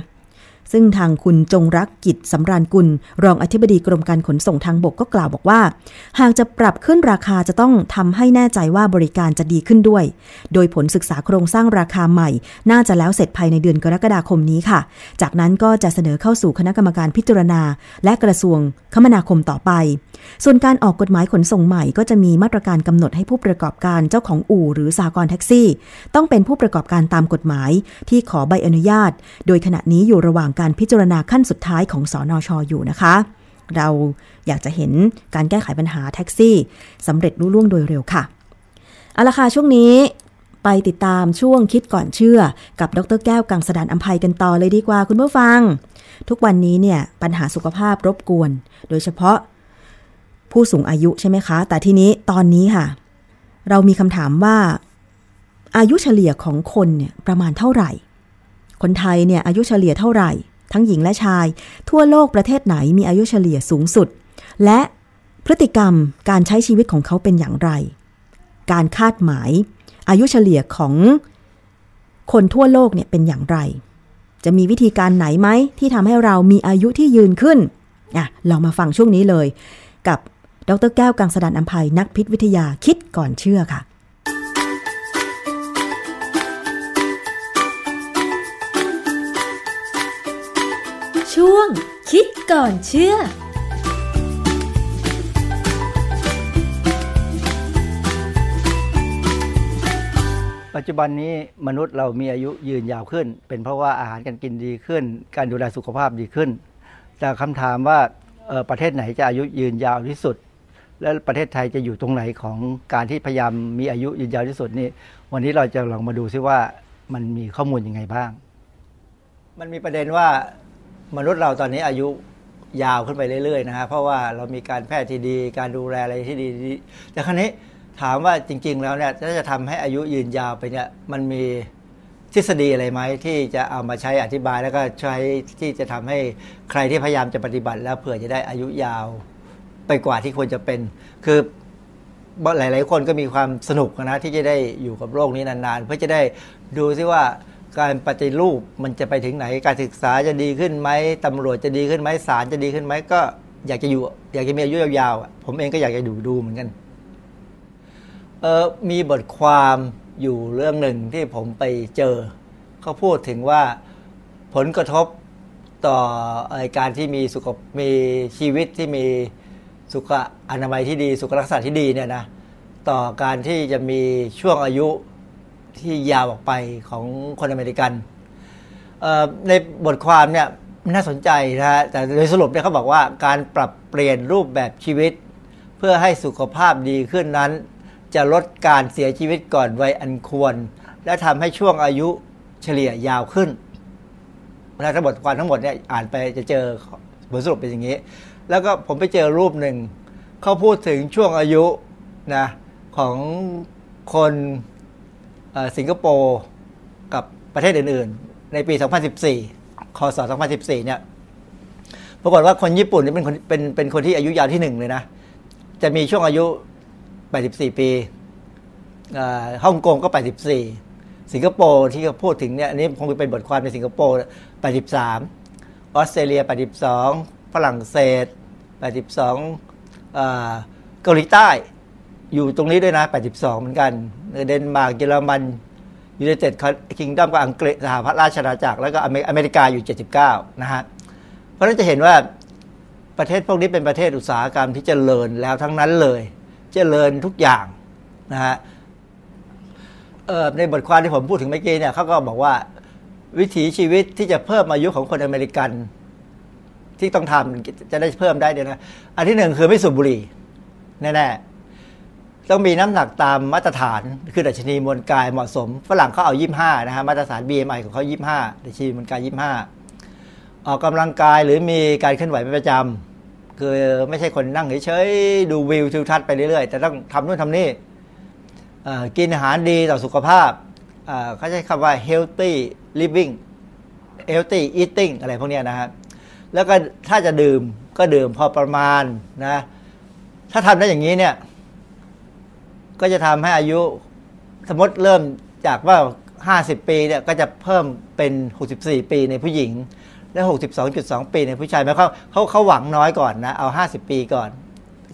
ซึ่งทางคุณจงรักกิจสำราญกุล รองอธิบดีกรมการขนส่งทางบกก็กล่าวบอกว่า หากจะปรับขึ้นราคาจะต้องทำให้แน่ใจว่าบริการจะดีขึ้นด้วย โดยผลศึกษาโครงสร้างราคาใหม่ น่าจะแล้วเสร็จภายในเดือนกรกฎาคมนี้ค่ะ จากนั้นก็จะเสนอเข้าสู่คณะกรรมการพิจารณา และกระทรวงคมนาคมต่อไป ส่วนการออกกฎหมายขนส่งใหม่ก็จะมีมาตรการกำหนดให้ผู้ประกอบการเจ้าของอู่หรือสากลแท็กซี่ ต้องเป็นผู้ประกอบการตามกฎหมาย ที่ขอใบอนุญาต โดยขณะนี้อยู่ระหว่างการพิจารณาขั้นสุดท้ายของสอนอชออยู่นะคะ เราอยากจะเห็นการแก้ไขปัญหาแท็กซี่สำเร็จรุ่ล่วงโดยเร็วค่ะเอาละค่ะช่วงนี้ไปติดตามช่วงคิดก่อนเชื่อ กับดรแก้วกังสดานอัมภัยกันต่อเลยดีกว่าคุณผู้ฟัง ทุกวันนี้เนี่ยปัญหาสุขภาพรบกวน โดยเฉพาะ ผู้สูงอายุใช่ไหมคะ แต่ทีนี้ตอนนี้ค่ะ เรามีคำถามว่า อายุเฉลี่ยของคนเนี่ยประมาณเท่าไหร่ คนไทยเนี่ยอายุเฉลี่ยเท่าไหร่ ทั้งหญิงและชาย ทั่วโลกประเทศไหนมีอายุเฉลี่ยสูงสุด และพฤติกรรมการใช้ชีวิตของเขาเป็นอย่างไร การคาดหมายอายุเฉลี่ยของคนทั่วโลกเนี่ยเป็นอย่างไร จะมีวิธีการไหนไหมที่ทำให้เรามีอายุที่ยืนขึ้นอะเรามาฟังช่วงนี้เลย กับ ดรแก้วกังสดานอัมภัยนักพิษวิทยาคิดก่อนเชื่อค่ะ ช่วงคิดก่อนเชื่อปัจจุบันนี้มนุษย์เรามีอายุยืนยาวขึ้น เป็นเพราะว่าอาหารการกินดีขึ้น การดูแลสุขภาพดีขึ้น แต่คำถามว่าประเทศไหนจะอายุยืนยาวที่สุด และประเทศไทยจะอยู่ตรงไหนของการที่พยายามมีอายุยืนยาวที่สุดนี่วันนี้เราจะลองมาดูซิว่ามันมีข้อมูลยังไงบ้าง มันมีประเด็นว่ามนุษย์เราตอนนี้อายุยาวขึ้นไปเรื่อยๆนะฮะเพราะว่าเรามีการแพทย์ที่ดี การดูแลอะไรที่ดีแต่ครั้นี้ถามว่าจริง ๆ แล้วเนี่ยถ้าจะทำให้อายุยืนยาวไปเนี่ยมันมีทฤษฎีอะไรไหมที่จะเอามาใช้อธิบายแล้วก็ใช้ที่จะทำให้ใครที่พยายามจะปฏิบัติแล้วเผื่อจะได้อายุยาว ไปกว่าที่ควรจะเป็น คือหลาย ๆ คนก็มีความสนุกนะที่จะได้อยู่กับโลกนี้นานๆ เพื่อจะได้ดูซิว่าการปฏิรูปมันจะไปถึงไหน การศึกษาจะดีขึ้นไหมตำรวจจะดีขึ้นไหมศาลจะดีขึ้นไหมก็อยากจะอยู่ อยากจะมีอายุยาวๆผมเองก็อยากจะดูดูเหมือนกันเออมีบทความอยู่เรื่องหนึ่งที่ผมไปเจอเขาพูดถึงว่าผลกระทบต่อเอ่อการที่มีสุขมีชีวิตที่มี สุขอนามัยที่ดี สุขลักษณะที่ดีเนี่ยนะต่อการที่จะมีช่วงอายุที่ยาวออกไปของคนอเมริกัน ในบทความเนี่ยน่าสนใจนะฮะแต่โดยสรุปเนี่ยเขาบอกว่าการปรับเปลี่ยนรูปแบบชีวิต เพื่อให้สุขภาพดีขึ้นนั้น จะลดการเสียชีวิตก่อนวัยอันควร และทำให้ช่วงอายุเฉลี่ยยาวขึ้นนะทั้งหมดความทั้งหมดเนี่ยอ่านไปจะเจอบทสรุปเป็นอย่างนี้ แล้วก็ผมไปเจอรูปหนึ่ง เขาพูดถึงช่วงอายุนะของคนสิงคโปร์กับประเทศอื่น ๆ ในปี 2014คศ2014 เนี่ย ปรากฏว่าคนญี่ปุ่นนี่เป็นคนเป็นเป็นคนที่อายุยาวที่หนึ่งเลยนะ จะมีช่วงอายุ 84 ปีฮ่องกงก็ 84 สิงคโปร์ที่เขาพูดถึงเนี่ย อันนี้คงเป็นบทความในสิงคโปร์ 83 ออสเตรเลีย 82 ฝรั่งเศส 82เกาหลีใต้ อยู่ตรงนี้ด้วยนะ 82 เหมือนกัน เดนมาร์กเยอรมัน United Kingdom กับอังกฤษสหพัฒนราชอาณาจักรแล้วก็อเมอเมริกาอยู่ 79 นะฮะ เพราะฉะนั้นจะเห็นว่าประเทศพวกนี้เป็นประเทศอุตสาหกรรมที่เจริญแล้วทั้งนั้นเลยเจริญทุกอย่างนะฮะในบทความที่ผมพูดถึงเมื่อกี้เนี่ยเขาก็บอกว่าวิถีชีวิตที่จะเพิ่มอายุของคนอเมริกัน ที่ต้องทำจะได้เพิ่มได้เนี่ยนะ อันที่หนึ่งคือไม่สูบบุหรี่แน่ๆต้องมีน้ำหนักตามมาตรฐานคือดัชนีมวลกายเหมาะสมฝรั่งเขาเอา25นะฮะมาตรฐาน BMI ของเขา25ดัชนีมวลกาย25ออกกำลังกายหรือมีการเคลื่อนไหวเป็นประจำคือไม่ใช่คนนั่งเฉยๆดูวิวทิวทัศน์ไปเรื่อยๆ แต่ต้องทำนู่นทำนี่กินอาหารดีต่อสุขภาพเขาใช้คำว่า healthy living healthy eating อะไรพวกนี้นะฮะ แล้วก็ถ้าจะดื่มก็ดื่มพอประมาณนะ ถ้าทำได้อย่างนี้เนี่ย ก็จะทำให้อายุ สมมติเริ่มจากว่า 50 ปีเนี่ยก็จะเพิ่มเป็น 64 ปีในผู้หญิง และ 62.2 ปีในผู้ชายหมายความเขาเขาหวังน้อยก่อนนะ เอา 50 ปีก่อน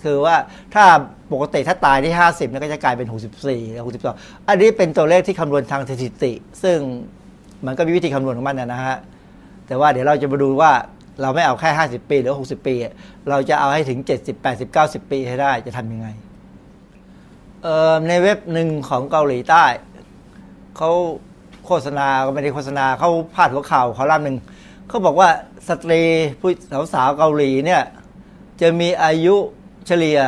คือว่าถ้าปกติถ้าตายที่ 50เนี่ยก็จะกลายเป็น 64แล้ว62 อันนี้เป็นตัวเลขที่คำนวณทางสถิติ ซึ่งมันก็มีวิธีคำนวณของมันนะฮะแต่ว่าเดี๋ยวเราจะมาดูว่า เราไม่เอาแค่ 50 ปีหรือ 60 ปี เราจะเอาให้ถึง 70 80 90 ปีให้ได้จะทำยังไงเในเว็บหนึ่งของเกาหลีใต้ เขาโฆษณาก็ไม่ได้โฆษณาเขาพาดหัวข่าวเขาล่ำหนึ่งเขาบอกว่าสตรีผู้สาวๆเกาหลีเนี่ย จะมีอายุเฉลี่ย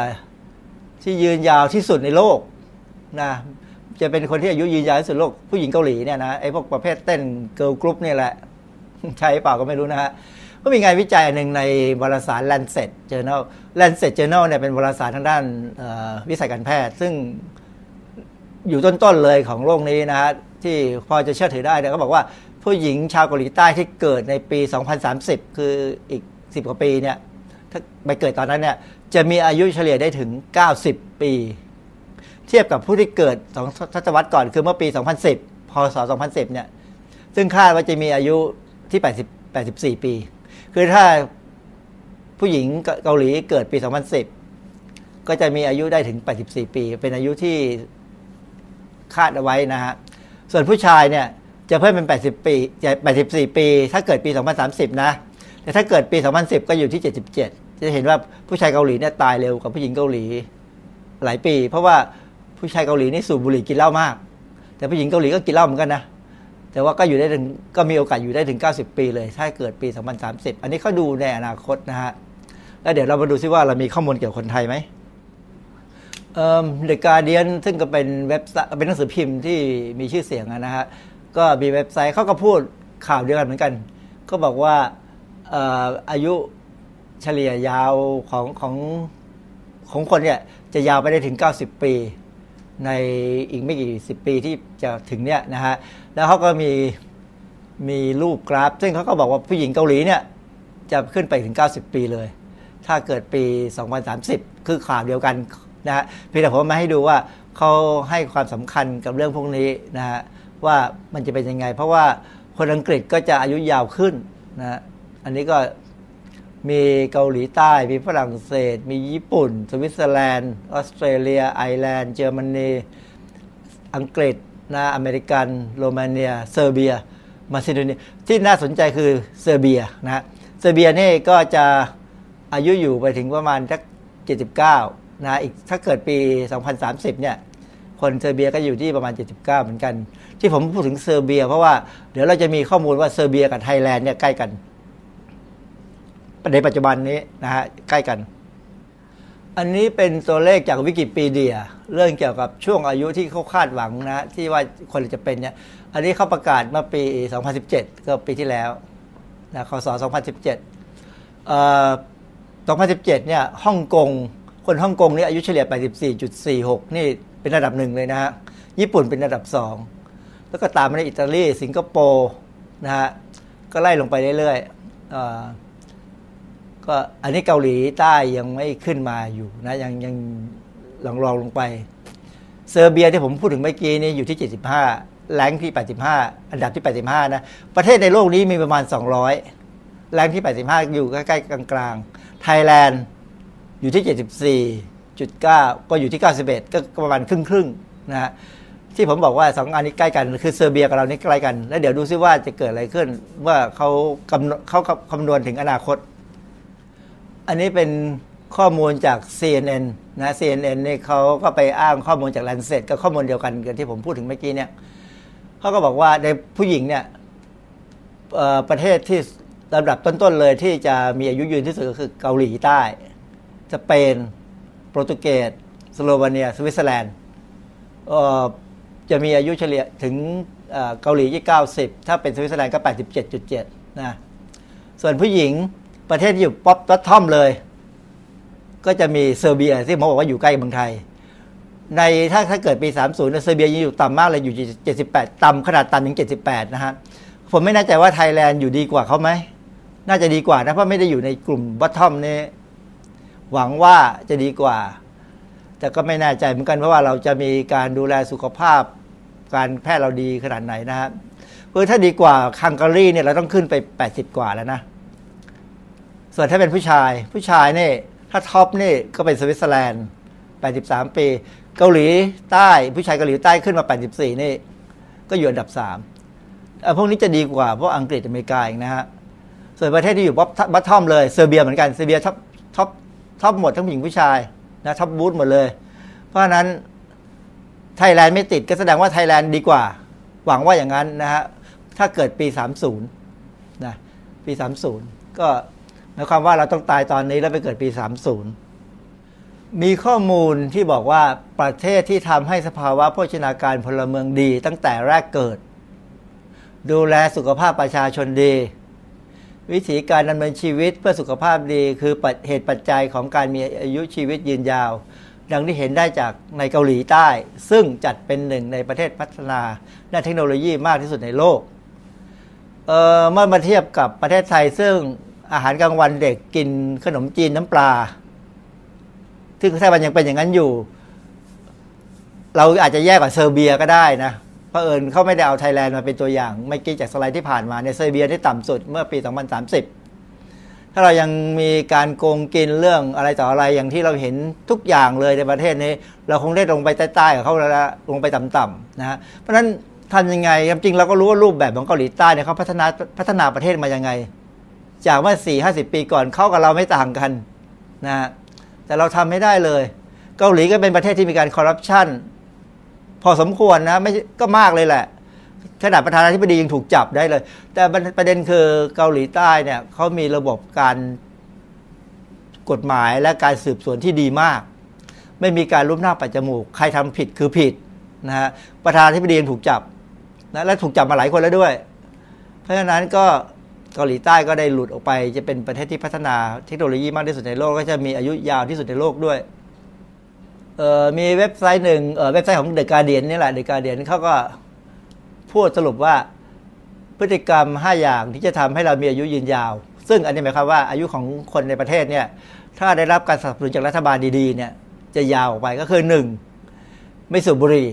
ที่ยืนยาวที่สุดในโลกนะจะเป็นคนที่อายุยืนยาวที่สุดโลกผู้หญิงเกาหลีเนี่ยนะไอ้พวกประเภทเต้น girl group นี่แหละ ใช่เปล่าก็ไม่รู้นะฮะ ก็มีงานวิจัยหนึ่งในวารสาร Lancet Journal Lancet Journal เนี่ยเป็นวารสารทางด้านวิสัยการแพทย์ ซึ่งอยู่ต้นๆเลยของโลกนี้นะฮะที่พอจะเชื่อถือได้เนี่ยเขาบอกว่าผู้หญิงชาวเกาหลีใต้ที่เกิดในปี 2030 คืออีก 10 กว่าปีเนี่ยถ้าไปเกิดตอนนั้นเนี่ยจะมีอายุเฉลี่ยได้ถึง 90 ปี เทียบกับผู้ที่เกิดสองทศวรรษก่อนคือเมื่อปี 2010 พศ 2010 เนี่ยซึ่งคาดว่าจะมีอายุที่ 80 84 ปี คือถ้าผู้หญิงเกาหลีเกิดปี 2010 ก็จะมีอายุได้ถึง 84 ปี เป็นอายุที่คาดเอาไว้นะฮะ ส่วนผู้ชายเนี่ยจะเพิ่มเป็น 80 ปี84 ปี ถ้าเกิดปี 2030 นะ แต่ถ้าเกิดปี 2010 ก็อยู่ที่ 77 จะเห็นว่าผู้ชายเกาหลีเนี่ยตายเร็วกว่าผู้หญิงเกาหลีหลายปี เพราะว่าผู้ชายเกาหลีนี่สูบบุหรี่กินเหล้ามาก แต่ผู้หญิงเกาหลีก็กินเหล้าเหมือนกันนะ แต่ว่าก็อยู่ได้ถึงก็มีโอกาสอยู่ได้ถึง 90 ปีเลย ถ้าเกิดปี 2030 อันนี้เขาดูในอนาคตนะฮะ แล้วเดี๋ยวเรามาดูซิว่าเรามีข้อมูลเกี่ยวกับคนไทยไหมเอ่อ The Guardian ซึ่งก็เป็นเว็บเป็นหนังสือพิมพ์ที่มีชื่อเสียงนะฮะ ก็มีเว็บไซต์เขาก็พูดข่าวเดียวกันเหมือนกัน ก็บอกว่าอายุเฉลี่ยยาวของของของคนเนี่ยจะยาวไปได้ถึง 90 ปี ในอีกไม่กี่สิบปีที่จะถึงเนี่ยนะฮะแล้วเขาก็มีมีรูปกราฟ ซึ่งเขาก็บอกว่าผู้หญิงเกาหลีเนี่ยจะขึ้นไปถึง 90 ปีเลย ถ้าเกิดปี 2030 คือข่าวเดียวกันนะฮะเพียงแต่ผมมาให้ดูว่าเขาให้ความสำคัญกับเรื่องพวกนี้นะฮะว่ามันจะเป็นยังไง เพราะว่าคนอังกฤษก็จะอายุยาวขึ้นนะฮะอันนี้ก็ มีเกาหลีใต้ มีฝรั่งเศส มีญี่ปุ่น สวิตเซอร์แลนด์ ออสเตรเลีย ไอร์แลนด์ เยอรมนี อังกฤษนะอเมริกัน โรมาเนีย เซอร์เบีย มาซิโดเนีย ที่น่าสนใจคือเซอร์เบียนะเซอร์เบียนี่ก็จะอายุอยู่ไปถึงประมาณสัก79นะ อีกถ้าเกิดปี 2030 เนี่ย คนเซอร์เบียก็อยู่ที่ประมาณ 79 เหมือนกัน ที่ผมพูดถึงเซอร์เบีย เพราะว่าเดี๋ยวเราจะมีข้อมูลว่าเซอร์เบียกับไทยแลนด์เนี่ยใกล้กัน ในปัจจุบันนี้นะฮะใกล้กัน อันนี้เป็นตัวเลขจากวิกิพีเดีย เรื่องเกี่ยวกับช่วงอายุที่เขาคาดหวังนะที่ว่าคนจะเป็นเนี่ยอันนี้เขาประกาศเมื่อปี 2017 ก็ปีที่แล้วนะคศ2017เอ่อ2017 เนี่ยฮ่องกงคนฮ่องกงนี่อายุเฉลี่ย 84.46 นี่เป็นระดับหนึ่งเลยนะฮะ ญี่ปุ่นเป็นระดับสองแล้วก็ตามมาในอิตาลี สิงคโปร์นะฮะ ก็ไล่ลงไปเรื่อยๆ ก็อันนี้เกาหลีใต้ยังไม่ขึ้นมาอยู่นะยังยังลองรองลงไป เซอร์เบียที่ผมพูดถึงเมื่อกี้นี่อยู่ที่ 75 แรงที่ 85 อันดับที่ 85 นะ ประเทศในโลกนี้มีประมาณ 200 แรงที่ 85 อยู่ใกล้ๆกลางๆ ไทยแลนด์อยู่ที่ 74.9 ก็อยู่ที่ 91 ก็ประมาณครึ่งๆนะฮะที่ผมบอกว่าสองอันนี้ใกล้กัน คือเซอร์เบียกับเรานี่ใกล้กัน แล้วเดี๋ยวดูซิว่าจะเกิดอะไรขึ้น ว่าเขากำเขาคำนวณถึงอนาคต อันนี้เป็นข้อมูลจาก CNN นะ CNN นี่เขาก็ไปอ้างข้อมูลจาก Lancet ก็ข้อมูลเดียวกันกับที่ผมพูดถึงเมื่อกี้เนี่ยเขาก็บอกว่าในผู้หญิงเนี่ยประเทศที่ลำดับต้นๆเลยที่จะมีอายุยืนที่สุดก็คือเกาหลีใต้ สเปน โปรตุเกสสโลวาเนีย สวิตเซอร์แลนด์จะมีอายุเฉลี่ยถึงเกาหลีที่90 ถ้าเป็นสวิตเซอร์แลนด์ก็ 87.7นะส่วนผู้หญิง ประเทศที่อยู่ top bottom เลย ก็จะมีเซอร์เบียที่ผมบอกว่าอยู่ใกล้เมืองไทย ในถ้าถ้าเกิดปี 30เซอร์เบียยังอยู่ต่ำมากเลยอยู่ 78 ต่ำขนาดต่ำถึง 78 นะฮะผมไม่แน่ใจว่าไทยแลนด์อยู่ดีกว่าเขาไหม น่าจะดีกว่านะ เพราะไม่ได้อยู่ในกลุ่ม bottom นี่หวังว่าจะดีกว่า แต่ก็ไม่แน่ใจเหมือนกันเพราะว่าเราจะมีการดูแลสุขภาพ การแพทย์เราดีขนาดไหนนะฮะเพื่อถ้าดีกว่าฮังการีเนี่ยเราต้องขึ้นไป 80 กว่าแล้วนะ ส่วนถ้าเป็นผู้ชายผู้ชายนี่ถ้า top นี่ก็เป็นสวิตเซอร์แลนด์ 83 ปี เกาหลีใต้ผู้ชายเกาหลีใต้ขึ้นมา 84 นี่ ก็อยู่อันดับ3พวกนี้จะดีกว่าพวกอังกฤษอเมริกาเองนะฮะส่วนประเทศที่อยู่ bottom เลยเซอร์เบียเหมือนกันเซอร์เบีย top top top หมดทั้งผู้หญิงผู้ชายนะ top both หมดเลย เพราะฉะนั้นไทยแลนด์ไม่ติดก็แสดงว่าไทยแลนด์ดีกว่า หวังว่าอย่างนั้นนะฮะถ้าเกิดปี 30นะปี 30 ก็ หมายความว่าเราต้องตายตอนนี้แล้วไปเกิดปี 30 มีข้อมูลที่บอกว่าประเทศที่ทำให้สภาวะโภชนาการพลเมืองดี ตั้งแต่แรกเกิด ดูแลสุขภาพประชาชนดี วิธีการดำเนินชีวิตเพื่อสุขภาพดี คือเหตุปัจจัยของการมีอายุชีวิตยืนยาว ดังที่เห็นได้จากในเกาหลีใต้ ซึ่งจัดเป็นหนึ่งในประเทศพัฒนาด้านเทคโนโลยีมากที่สุดในโลกเเมื่อมาเทียบกับประเทศไทยซึ่ง อาหารกลางวันเด็กกินขนมจีนน้ำปลา ซึ่งถ้ามันยังเป็นอย่างนั้นอยู่ เราอาจจะแย่กว่าเซอร์เบียก็ได้นะเพราะเอิญเขาไม่ได้เอาไทยแลนด์มาเป็นตัวอย่างไม่กี่จากสไลด์ที่ผ่านมาในเซอร์เบียที่ต่ำสุดเมื่อปี 2030 ถ้าเรายังมีการโกงกินเรื่องอะไรต่ออะไรอย่างที่เราเห็นทุกอย่างเลยในประเทศนี้ เราคงได้ลงไปใต้ๆกับเขาแล้วลงไปต่ำๆนะฮะเพราะฉะนั้นทำยังไงจริงเราก็รู้ว่ารูปแบบของเกาหลีใต้เนี่ยเขาพัฒนาพัฒนาประเทศมายังไง จากเมื่อสี่ห้าสิบปีก่อนเข้ากับเราไม่ต่างกันนะแต่เราทำไม่ได้เลย เกาหลีก็เป็นประเทศที่มีการคอร์รัปชันพอสมควรนะไม่ก็มากเลยแหละขนาดประธานาธิบดียังถูกจับได้เลย แต่ประเด็นคือเกาหลีใต้เนี่ยเขามีระบบการกฎหมายและการสืบสวนที่ดีมาก ไม่มีการลุมหน้าปัจจมูก ใครทำผิดคือผิดนะฮะประธานาธิบดียังถูกจับนะและถูกจับมาหลายคนแล้วด้วย เพราะฉะนั้นก็ เกาหลีใต้ก็ได้หลุดออกไป จะเป็นประเทศที่พัฒนาเทคโนโลยีมากที่สุดในโลกก็จะมีอายุยาวที่สุดในโลกด้วยมีเว็บไซต์หนึ่งเว็บไซต์ของเดอะการเดียนนี่แหละเดอะการเดียนเขาก็พูดสรุปว่าพฤติกรรม 5 อย่างที่จะทำให้เรามีอายุยืนยาว ซึ่งอันนี้หมายความว่าอายุของคนในประเทศเนี่ยถ้าได้รับการสนับสนุนจากรัฐบาลดีๆเนี่ยจะยาวออกไปก็คือหนึ่งไม่สูบบุหรี่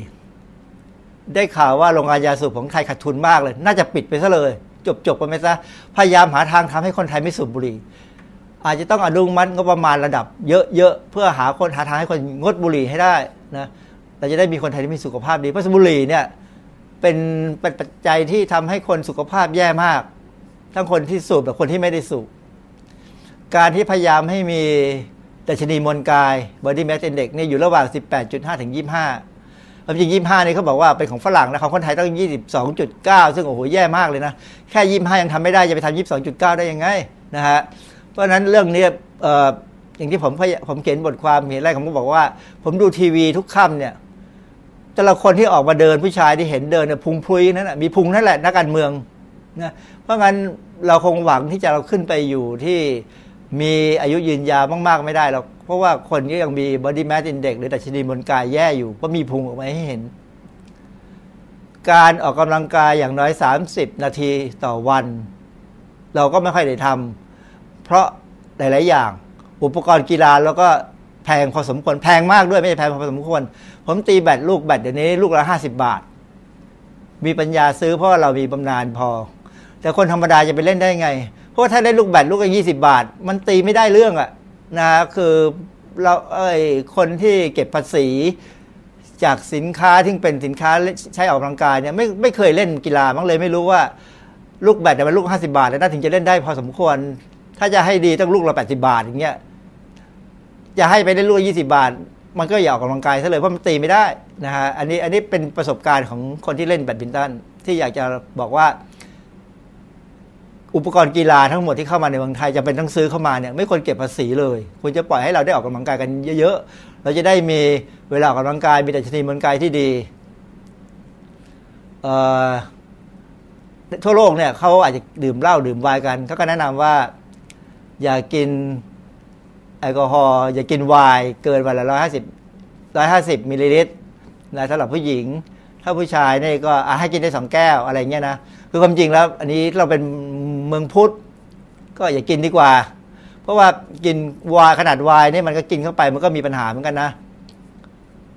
ได้ข่าวว่าโรงงานยาสูบของไทยขาดทุนมากเลย น่าจะปิดไปซะเลย จบจบไปไหมซะพยายามหาทางทำให้คนไทยไม่สูบบุหรี่ อาจจะต้องอนุมัติงบประมาณระดับ เยอะๆเพื่อหาคนหาทางให้คนงดบุหรี่ให้ได้นะเราจะได้มีคนไทยที่มีสุขภาพดีเพราะบุหรี่เนี่ยเป็นเป็นปัจจัยที่ทำให้คนสุขภาพแย่มาก ทั้งคนที่สูบและคนที่ไม่ได้สูบการที่พยายามให้มีแต่ชนีมวลกาย body mass index นี่อยู่ระหว่าง 18.5 ถึง 25 ความจริงยี่ห้านี่เขาบอกว่าเป็นของฝรั่งนะของคนไทยต้องยี่สิบสองจุดเก้าซึ่งโอ้โหแย่มากเลยนะ แค่ยี่ห้ายังทำไม่ได้จะไปทำยี่สิบสองจุดเก้าได้ยังไงนะฮะเพราะฉะนั้นเรื่องนี้อย่างที่ผมผมเขียนบทความเห็นอะไรผมก็บอกว่า ผมดูทีวีทุกค่ำเนี่ยแต่ละคนที่ออกมาเดินผู้ชายที่เห็นเดินเนี่ยพุงพลุยนั่นแหะมีพุงนั่นแหละนักการเมืองนะเพราะงั้นเราคงหวังที่จะเราขึ้นไปอยู่ที่ มีอายุยืนยาวมาก ๆ ไม่ได้หรอก เพราะว่าคนก็ยังมี body mass index หรือดัชนีมวลกายแย่อยู่ ก็มีพุงออกมาให้เห็น การออกกำลังกายอย่างน้อย 30 นาทีต่อวัน เราก็ไม่ค่อยได้ทำเพราะหลาย ๆ อย่าง อุปกรณ์กีฬาแล้วก็แพงพอสมควร แพงมากด้วยไม่ใช่แพงพอสมควร ผมตีแบตลูกแบตเดี๋ยวนี้ลูกละห้าสิบาท มีปัญญาซื้อเพราะเรามีบำนาญพอ แต่คนธรรมดาจะไปเล่นได้ไง เพราะถ้าเล่นลูกแบตลูกละยี่สิบาท มันตีไม่ได้เรื่องอะนะคือเราเอ้ยคนที่เก็บภาษีจากสินค้าที่เป็นสินค้าใช้ออกกำลังกายเนี่ยไม่ไม่เคยเล่นกีฬามั้งเลยไม่รู้ว่าลูกแบตเนี่ยมันลูกห้าสิบาท แล้วน่าถึงจะเล่นได้พอสมควร ถ้าจะให้ดีต้องลูกละแปดสิบาทอย่างเงี้ยจะให้ไปได้ลูกยี่สิบาท มันก็อย่าออกกำลังกายซะเลยเพราะมันตีไม่ได้นะฮะอันนี้อันนี้เป็นประสบการณ์ของคนที่เล่นแบดมินตันที่อยากจะบอกว่า อุปกรณ์กีฬาทั้งหมดที่เข้ามาในเมืองไทยจะเป็นต้องซื้อเข้ามาเนี่ยไม่ควรเก็บภาษีเลยควรจะปล่อยให้เราได้ออกกำลังกายกันเยอะๆเราจะได้มีเวลาออกกำลังกายมีดัชนีมวลกายที่ดีทั่วโลกเนี่ยเขาอาจจะดื่มเหล้าดื่มไวน์กันเขาก็แนะนำว่าอย่ากินแอลกอฮอล์อย่ากินไวน์เกินวันละร้อยห้าสิบร้อยห้าสิบมิลลิลิตรนะสำหรับผู้หญิง ถ้าผู้ชายเนี่ยก็ให้กินได้สองแก้วอะไรเงี้ยนะ คือความจริงแล้ว อันนี้เราเป็นเมืองพุทธก็อย่ากินดีกว่า เพราะว่ากินไวน์ขนาดไวน์นี่มันก็กินเข้าไปมันก็มีปัญหาเหมือนกันนะ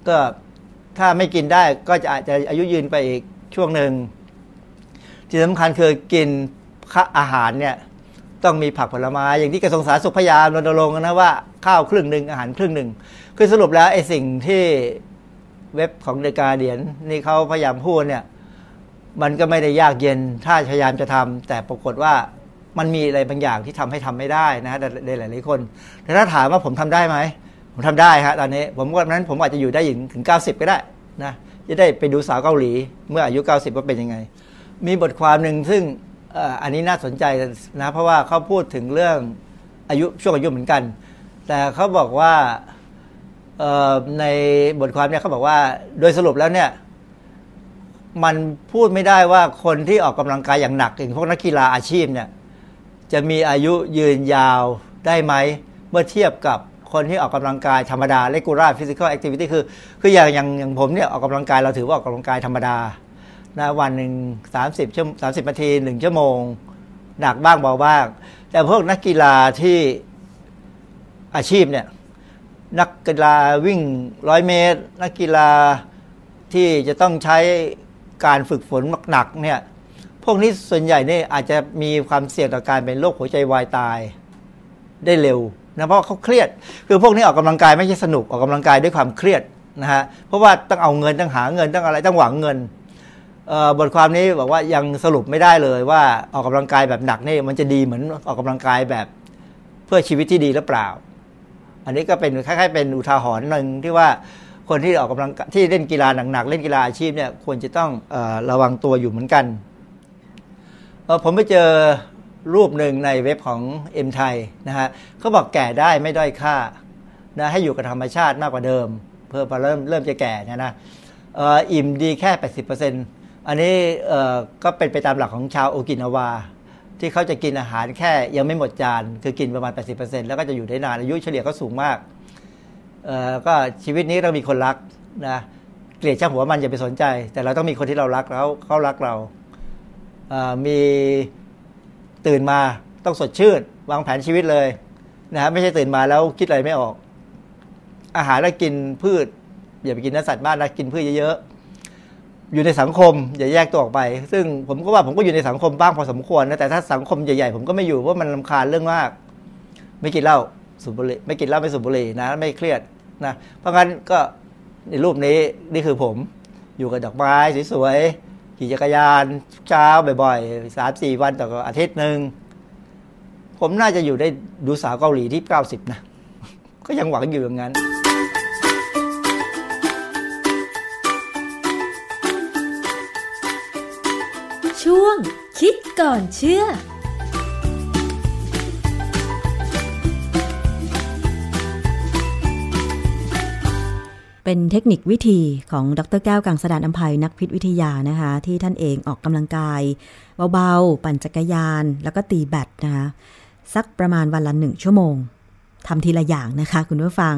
ก็ถ้าไม่กินได้ก็จะอาจจะอายุยืนไปอีกช่วงหนึ่งที่สำคัญคือกินอาหารเนี่ยต้องมีผักผลไม้อย่างที่กระทรวงสาธารณสุขพยายามรณรงค์นะว่าข้าวครึ่งหนึ่งอาหารครึ่งหนึ่งคือสรุปแล้วไอ้สิ่งที่เว็บของเดกาเดียนนี่เขาพยายามพูดเนี่ย มันก็ไม่ได้ยากเย็นถ้าพยายามจะทำแต่ปรากฏว่ามันมีอะไรบางอย่างที่ทำให้ทำไม่ได้นะในหลายๆคนแต่ถ้าถามว่าผมทำได้ไหมผมทำได้ฮะตอนนี้ผมว่านั้นผมอาจจะอยู่ได้ถึง 90 ก็ได้นะจะได้ไปดูสาวเกาหลี เมื่ออายุ 90 ว่าเป็นยังไง มีบทความหนึ่งซึ่งอันนี้น่าสนใจนะเพราะว่าเขาพูดถึงเรื่องอายุช่วงอายุเหมือนกัน แต่เขาบอกว่าในบทความเนี่ยเขาบอกว่าโดยสรุปแล้วเนี่ย มันพูดไม่ได้ว่าคนที่ออกกำลังกายอย่างหนักอย่างพวกนักกีฬาอาชีพเนี่ยจะมีอายุยืนยาวได้ไหม เมื่อเทียบกับคนที่ออกกำลังกายธรรมดา regular physical activity คือ คืออย่างอย่างอย่างผมเนี่ยออกกำลังกายเราถือว่าออกกำลังกายธรรมดานะวันหนึ่งสามสิบชั่วสามสิบนาทีหนึ่งชั่วโมง หนักบ้างเบาบ้าง แต่พวกนักกีฬาที่อาชีพเนี่ยนักกีฬาวิ่งร้อยเมตร นักกีฬาที่จะต้องใช้ การฝึกฝนหนักๆเนี่ยพวกนี้ส่วนใหญ่เนี่ยอาจจะมีความเสี่ยงต่อการเป็นโรคหัวใจวายตายได้เร็วนะเพราะเขาเครียด คือพวกนี้ออกกำลังกายไม่ใช่สนุกออกกำลังกายด้วยความเครียดนะฮะเพราะว่าต้องเอาเงินต้องหาเงินต้องอะไรต้องหวังเงินบทความนี้บอกว่ายังสรุปไม่ได้เลยว่าออกกำลังกายแบบหนักนี่มันจะดีเหมือนออกกำลังกายแบบเพื่อชีวิตที่ดีหรือเปล่า อันนี้ก็เป็นคล้ายๆเป็นอุทาหรณ์หนึ่งที่ว่า คนที่ออกกำลังที่เล่นกีฬาหนักๆเล่นกีฬาอาชีพเนี่ยควรจะต้องอระวังตัวอยู่เหมือนกันผมไปเจอรูปหนึ่งในเว็บของเอ็มไทยนะฮะเขาบอกแก่ได้ไม่ด้อยค่านะให้อยู่กับธรรมชาติมากกว่าเดิม เพื่อพอเริ่มเริ่มจะแก่เนี่ยนะอิ่มดีแค่ 80%อันนี้ก็เป็นไปตามหลักของชาวโอกินาวา ที่เขาจะกินอาหารแค่ยังไม่หมดจาน คือกินประมาณ 80%แล้วก็จะอยู่ได้นานอายุเฉลี่ยก็สูงมาก ก็ชีวิตนี้ต้องมีคนรักนะเกลียดช่างหัวมันอย่าไปสนใจ แต่เราต้องมีคนที่เรารักแล้วเขารักเรามีตื่นมาต้องสดชื่นวางแผนชีวิตเลยนะฮะไม่ใช่ตื่นมาแล้วคิดอะไรไม่ออก อาหารแล้วกินพืช อย่าไปกินเนื้อสัตว์บ้านนะกินพืชเยอะๆอยู่ในสังคม อย่าแยกตัวออกไป ซึ่งผมก็ว่าผมก็อยู่ในสังคมบ้างพอสมควรนะแต่ถ้าสังคมใหญ่ๆผมก็ไม่อยู่เพราะมันลำคาญเรื่องมาก ไม่กินเหล้าสูบบุหรี่ไม่กินเหล้าไม่สูบบุหรี่นะ ไม่เครียด นะเพราะงั้นก็ในรูปนี้นี่คือผมอยู่กับดอกไม้สวยๆขี่จักรยานเช้าบ่อยๆสามสี่วันต่ออาทิตย์หนึ่งผมน่าจะอยู่ได้ดูสาวเกาหลีที่เก้าสิบนะ ก็ยังหวังอยู่อย่างนั้น ช่วงคิดก่อนเชื่อ เป็นเทคนิควิธีของดรแก้วกังสดานอัมภัยนักพิษวิทยานะคะ ที่ท่านเองออกกำลังกาย เบาๆ ปั่นจักรยาน แล้วก็ตีแบดนะคะสักประมาณวันละหนึ่งชั่วโมงทำทีละอย่างนะคะคุณผู้ฟัง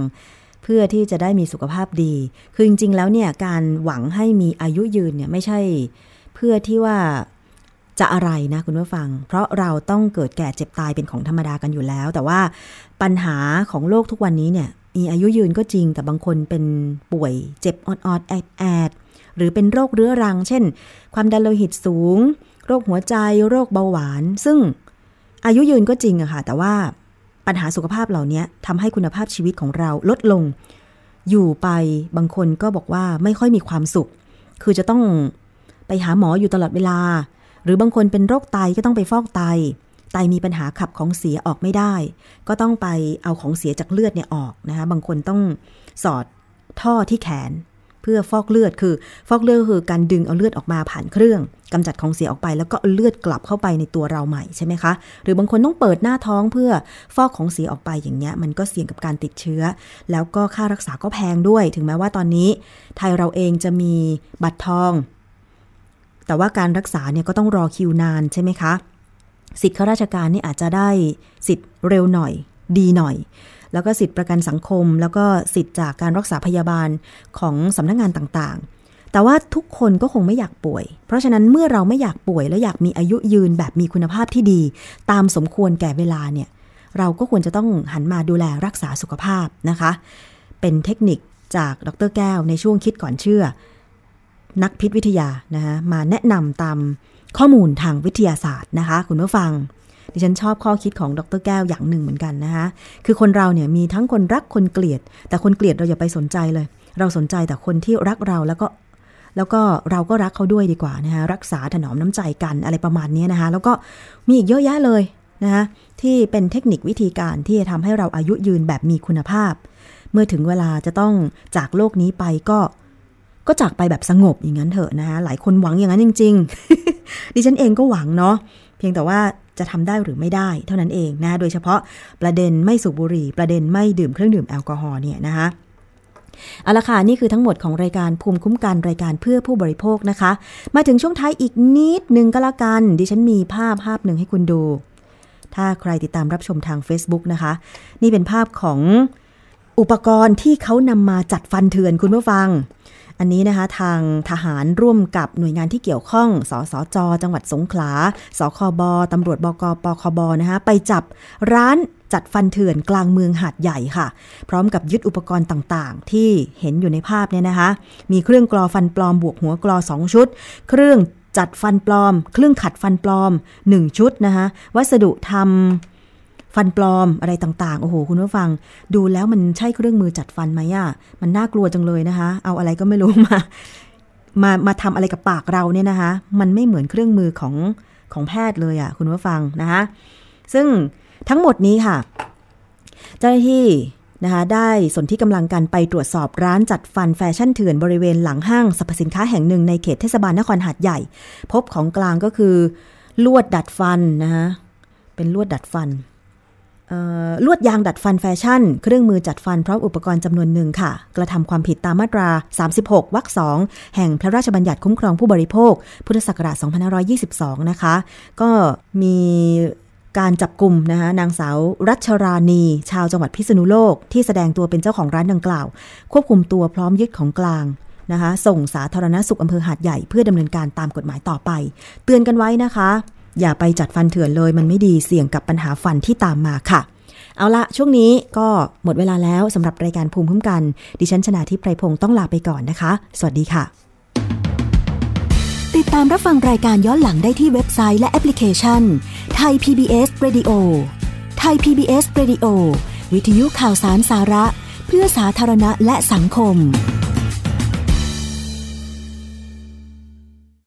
เพื่อที่จะได้มีสุขภาพดี คือจริงๆ แล้วเนี่ยการหวังให้มีอายุยืนเนี่ยไม่ใช่ เพื่อที่ว่าจะอะไรนะคุณผู้ฟัง เพราะเราต้องเกิดแก่เจ็บตายเป็นของธรรมดากันอยู่แล้ว แต่ว่าปัญหาของโลกทุกวันนี้เนี่ย มีอายุยืนก็จริง แต่บางคนเป็นป่วยเจ็บออดๆแอดแอดหรือเป็นโรคเรื้อรัง เช่น ความดันโลหิตสูง โรคหัวใจ โรคเบาหวาน ซึ่งอายุยืนก็จริงอะค่ะ แต่ว่าปัญหาสุขภาพเหล่านี้ทำให้คุณภาพชีวิตของเราลดลง อยู่ไปบางคนก็บอกว่าไม่ค่อยมีความสุข คือจะต้องไปหาหมออยู่ตลอดเวลา หรือบางคนเป็นโรคไตก็ต้องไปฟอกไต ไตมีปัญหาขับของเสียออกไม่ได้ ก็ต้องไปเอาของเสียจากเลือดเนี่ยออกนะคะบางคนต้องสอดท่อที่แขน เพื่อฟอกเลือดคือ ฟอกเลือดคือการดึงเอาเลือดออกมาผ่านเครื่องกำจัดของเสียออกไปแล้วก็เอาเลือดกลับเข้าไปในตัวเราใหม่ใช่ไหมคะ หรือบางคนต้องเปิดหน้าท้องเพื่อฟอกของเสียออกไปอย่างเงี้ยมันก็เสี่ยงกับการติดเชื้อ แล้วก็ค่ารักษาก็แพงด้วย ถึงแม้ว่าตอนนี้ ไทยเราเองจะมีบัตรทอง แต่ว่าการรักษาเนี่ยก็ต้องรอคิวนานใช่ไหมคะ สิทธิ์ข้าราชการนี่อาจจะได้สิทธิ์เร็วหน่อย ดีหน่อย แล้วก็สิทธิ์ประกันสังคม แล้วก็สิทธิ์จากการรักษาพยาบาลของสำนักงงานต่างๆ แต่ว่าทุกคนก็คงไม่อยากป่วย เพราะฉะนั้นเมื่อเราไม่อยากป่วย และอยากมีอายุยืนแบบมีคุณภาพที่ดี ตามสมควรแก่เวลาเนี่ยเราก็ควรจะต้องหันมาดูแลรักษาสุขภาพนะคะ เป็นเทคนิคจากดรแก้วในช่วงคิดก่อนเชื่อ นักพิษวิทยานะคะมาแนะนำตาม ข้อมูลทางวิทยาศาสตร์นะคะ คุณผู้ฟัง ดิฉันชอบข้อคิดของดรแก้วอย่างหนึ่งเหมือนกันนะคะ คือคนเราเนี่ยมีทั้งคนรักคนเกลียด แต่คนเกลียดเราอย่าไปสนใจเลย เราสนใจแต่คนที่รักเราแล้วก็แล้วก็เราก็รักเขาด้วยดีกว่านะคะรักษาถนอมน้ำใจกันอะไรประมาณนี้นะคะ แล้วก็มีอีกเยอะแยะเลยนะคะที่เป็นเทคนิควิธีการที่จะทำให้เราอายุยืนแบบมีคุณภาพ เมื่อถึงเวลาจะต้องจากโลกนี้ไปก็ ก็จากไปแบบสงบอย่างนั้นเถอะนะคะหลายคนหวังอย่างนั้นจริง ๆ ดิฉันเองก็หวังเนาะเพียงแต่ว่าจะทำได้หรือไม่ได้เท่านั้นเองนะโดยเฉพาะประเด็นไม่สูบบุหรี่ ประเด็นไม่ดื่มเครื่องดื่มแอลกอฮอล์เนี่ยนะคะเอาละค่ะนี่คือทั้งหมดของรายการภูมิคุ้มกันรายการเพื่อผู้บริโภคนะคะ มาถึงช่วงท้ายอีกนิดนึงก็แล้วกัน ดิฉันมีภาพภาพหนึ่งให้คุณดู ถ้าใครติดตามรับชมทาง Facebook นะคะ นี่เป็นภาพของอุปกรณ์ที่เขานำมาจัดฟันเถื่อนคุณผู้ฟัง อันนี้นะคะทางทหารร่วมกับหน่วยงานที่เกี่ยวข้อง สสจ จังหวัดสงขลา สคบตำรวจบกปคบนะคะไปจับร้านจัดฟันเถื่อนกลางเมืองหาดใหญ่ค่ะ พร้อมกับยึดอุปกรณ์ต่างๆ ที่เห็นอยู่ในภาพเนี่ยนะคะ มีเครื่องกรอฟันปลอมบวกหัวกรอ2 ชุด เครื่องจัดฟันปลอม เครื่องขัดฟันปลอม 1 ชุดนะคะวัสดุทำ ฟันปลอมอะไรต่างๆ โอ้โห คุณผู้ฟัง ดูแล้วมันใช่เครื่องมือจัดฟันไหมอะ่ะ มันน่ากลัวจังเลยนะคะ เอาอะไรก็ไม่รู้มา มามาทำอะไรกับปากเราเนี่ยนะคะ มันไม่เหมือนเครื่องมือของของแพทย์เลยอะ่ะ คุณผู้ฟังนะคะซึ่งทั้งหมดนี้ค่ะ เจ้าหน้าที่นะคะได้สนที่กำลังกันไปตรวจสอบร้านจัดฟันแฟชั่นเถื่อนบริเวณหลังห้างสรรพสินค้าแห่งหนึ่งในเขตเทศบาลนครหาดใหญ่ พบของกลางก็คือ ลวดดัดฟันนะคะเป็นลวดดัดฟัน ลวดยางดัดฟันแฟชั่น เครื่องมือจัดฟันพร้อมอุปกรณ์จำนวนหนึ่งค่ะ กระทำความผิดตามมาตรา 36 วรรคสองแห่งพระราชบัญญัติคุ้มครองผู้บริโภค พุทธศักราช 2522 นะคะ ก็มีการจับกลุ่มนะคะนางสาวรัชราณี ชาวจังหวัดพิษณุโลก ที่แสดงตัวเป็นเจ้าของร้านดังกล่าว ควบคุมตัวพร้อมยึดของกลางนะคะ ส่งสาธารณสุขอำเภอหาดใหญ่เพื่อดำเนินการตามกฎหมายต่อไป เตือนกันไว้นะคะ อย่าไปจัดฟันเถื่อนเลย มันไม่ดีเสี่ยงกับปัญหาฟันที่ตามมาค่ะ เอาละช่วงนี้ก็หมดเวลาแล้วสำหรับรายการภูมิคุ้มกัน ดิฉันชนะทิพไพรพงศ์ต้องลาไปก่อนนะคะ สวัสดีค่ะ ติดตามรับฟังรายการย้อนหลังได้ที่เว็บไซต์และแอปพลิเคชันไทย PBS Radio ไทย PBS Radio วิทยุข่าวสารสาระ เพื่อสาธารณะและสังคม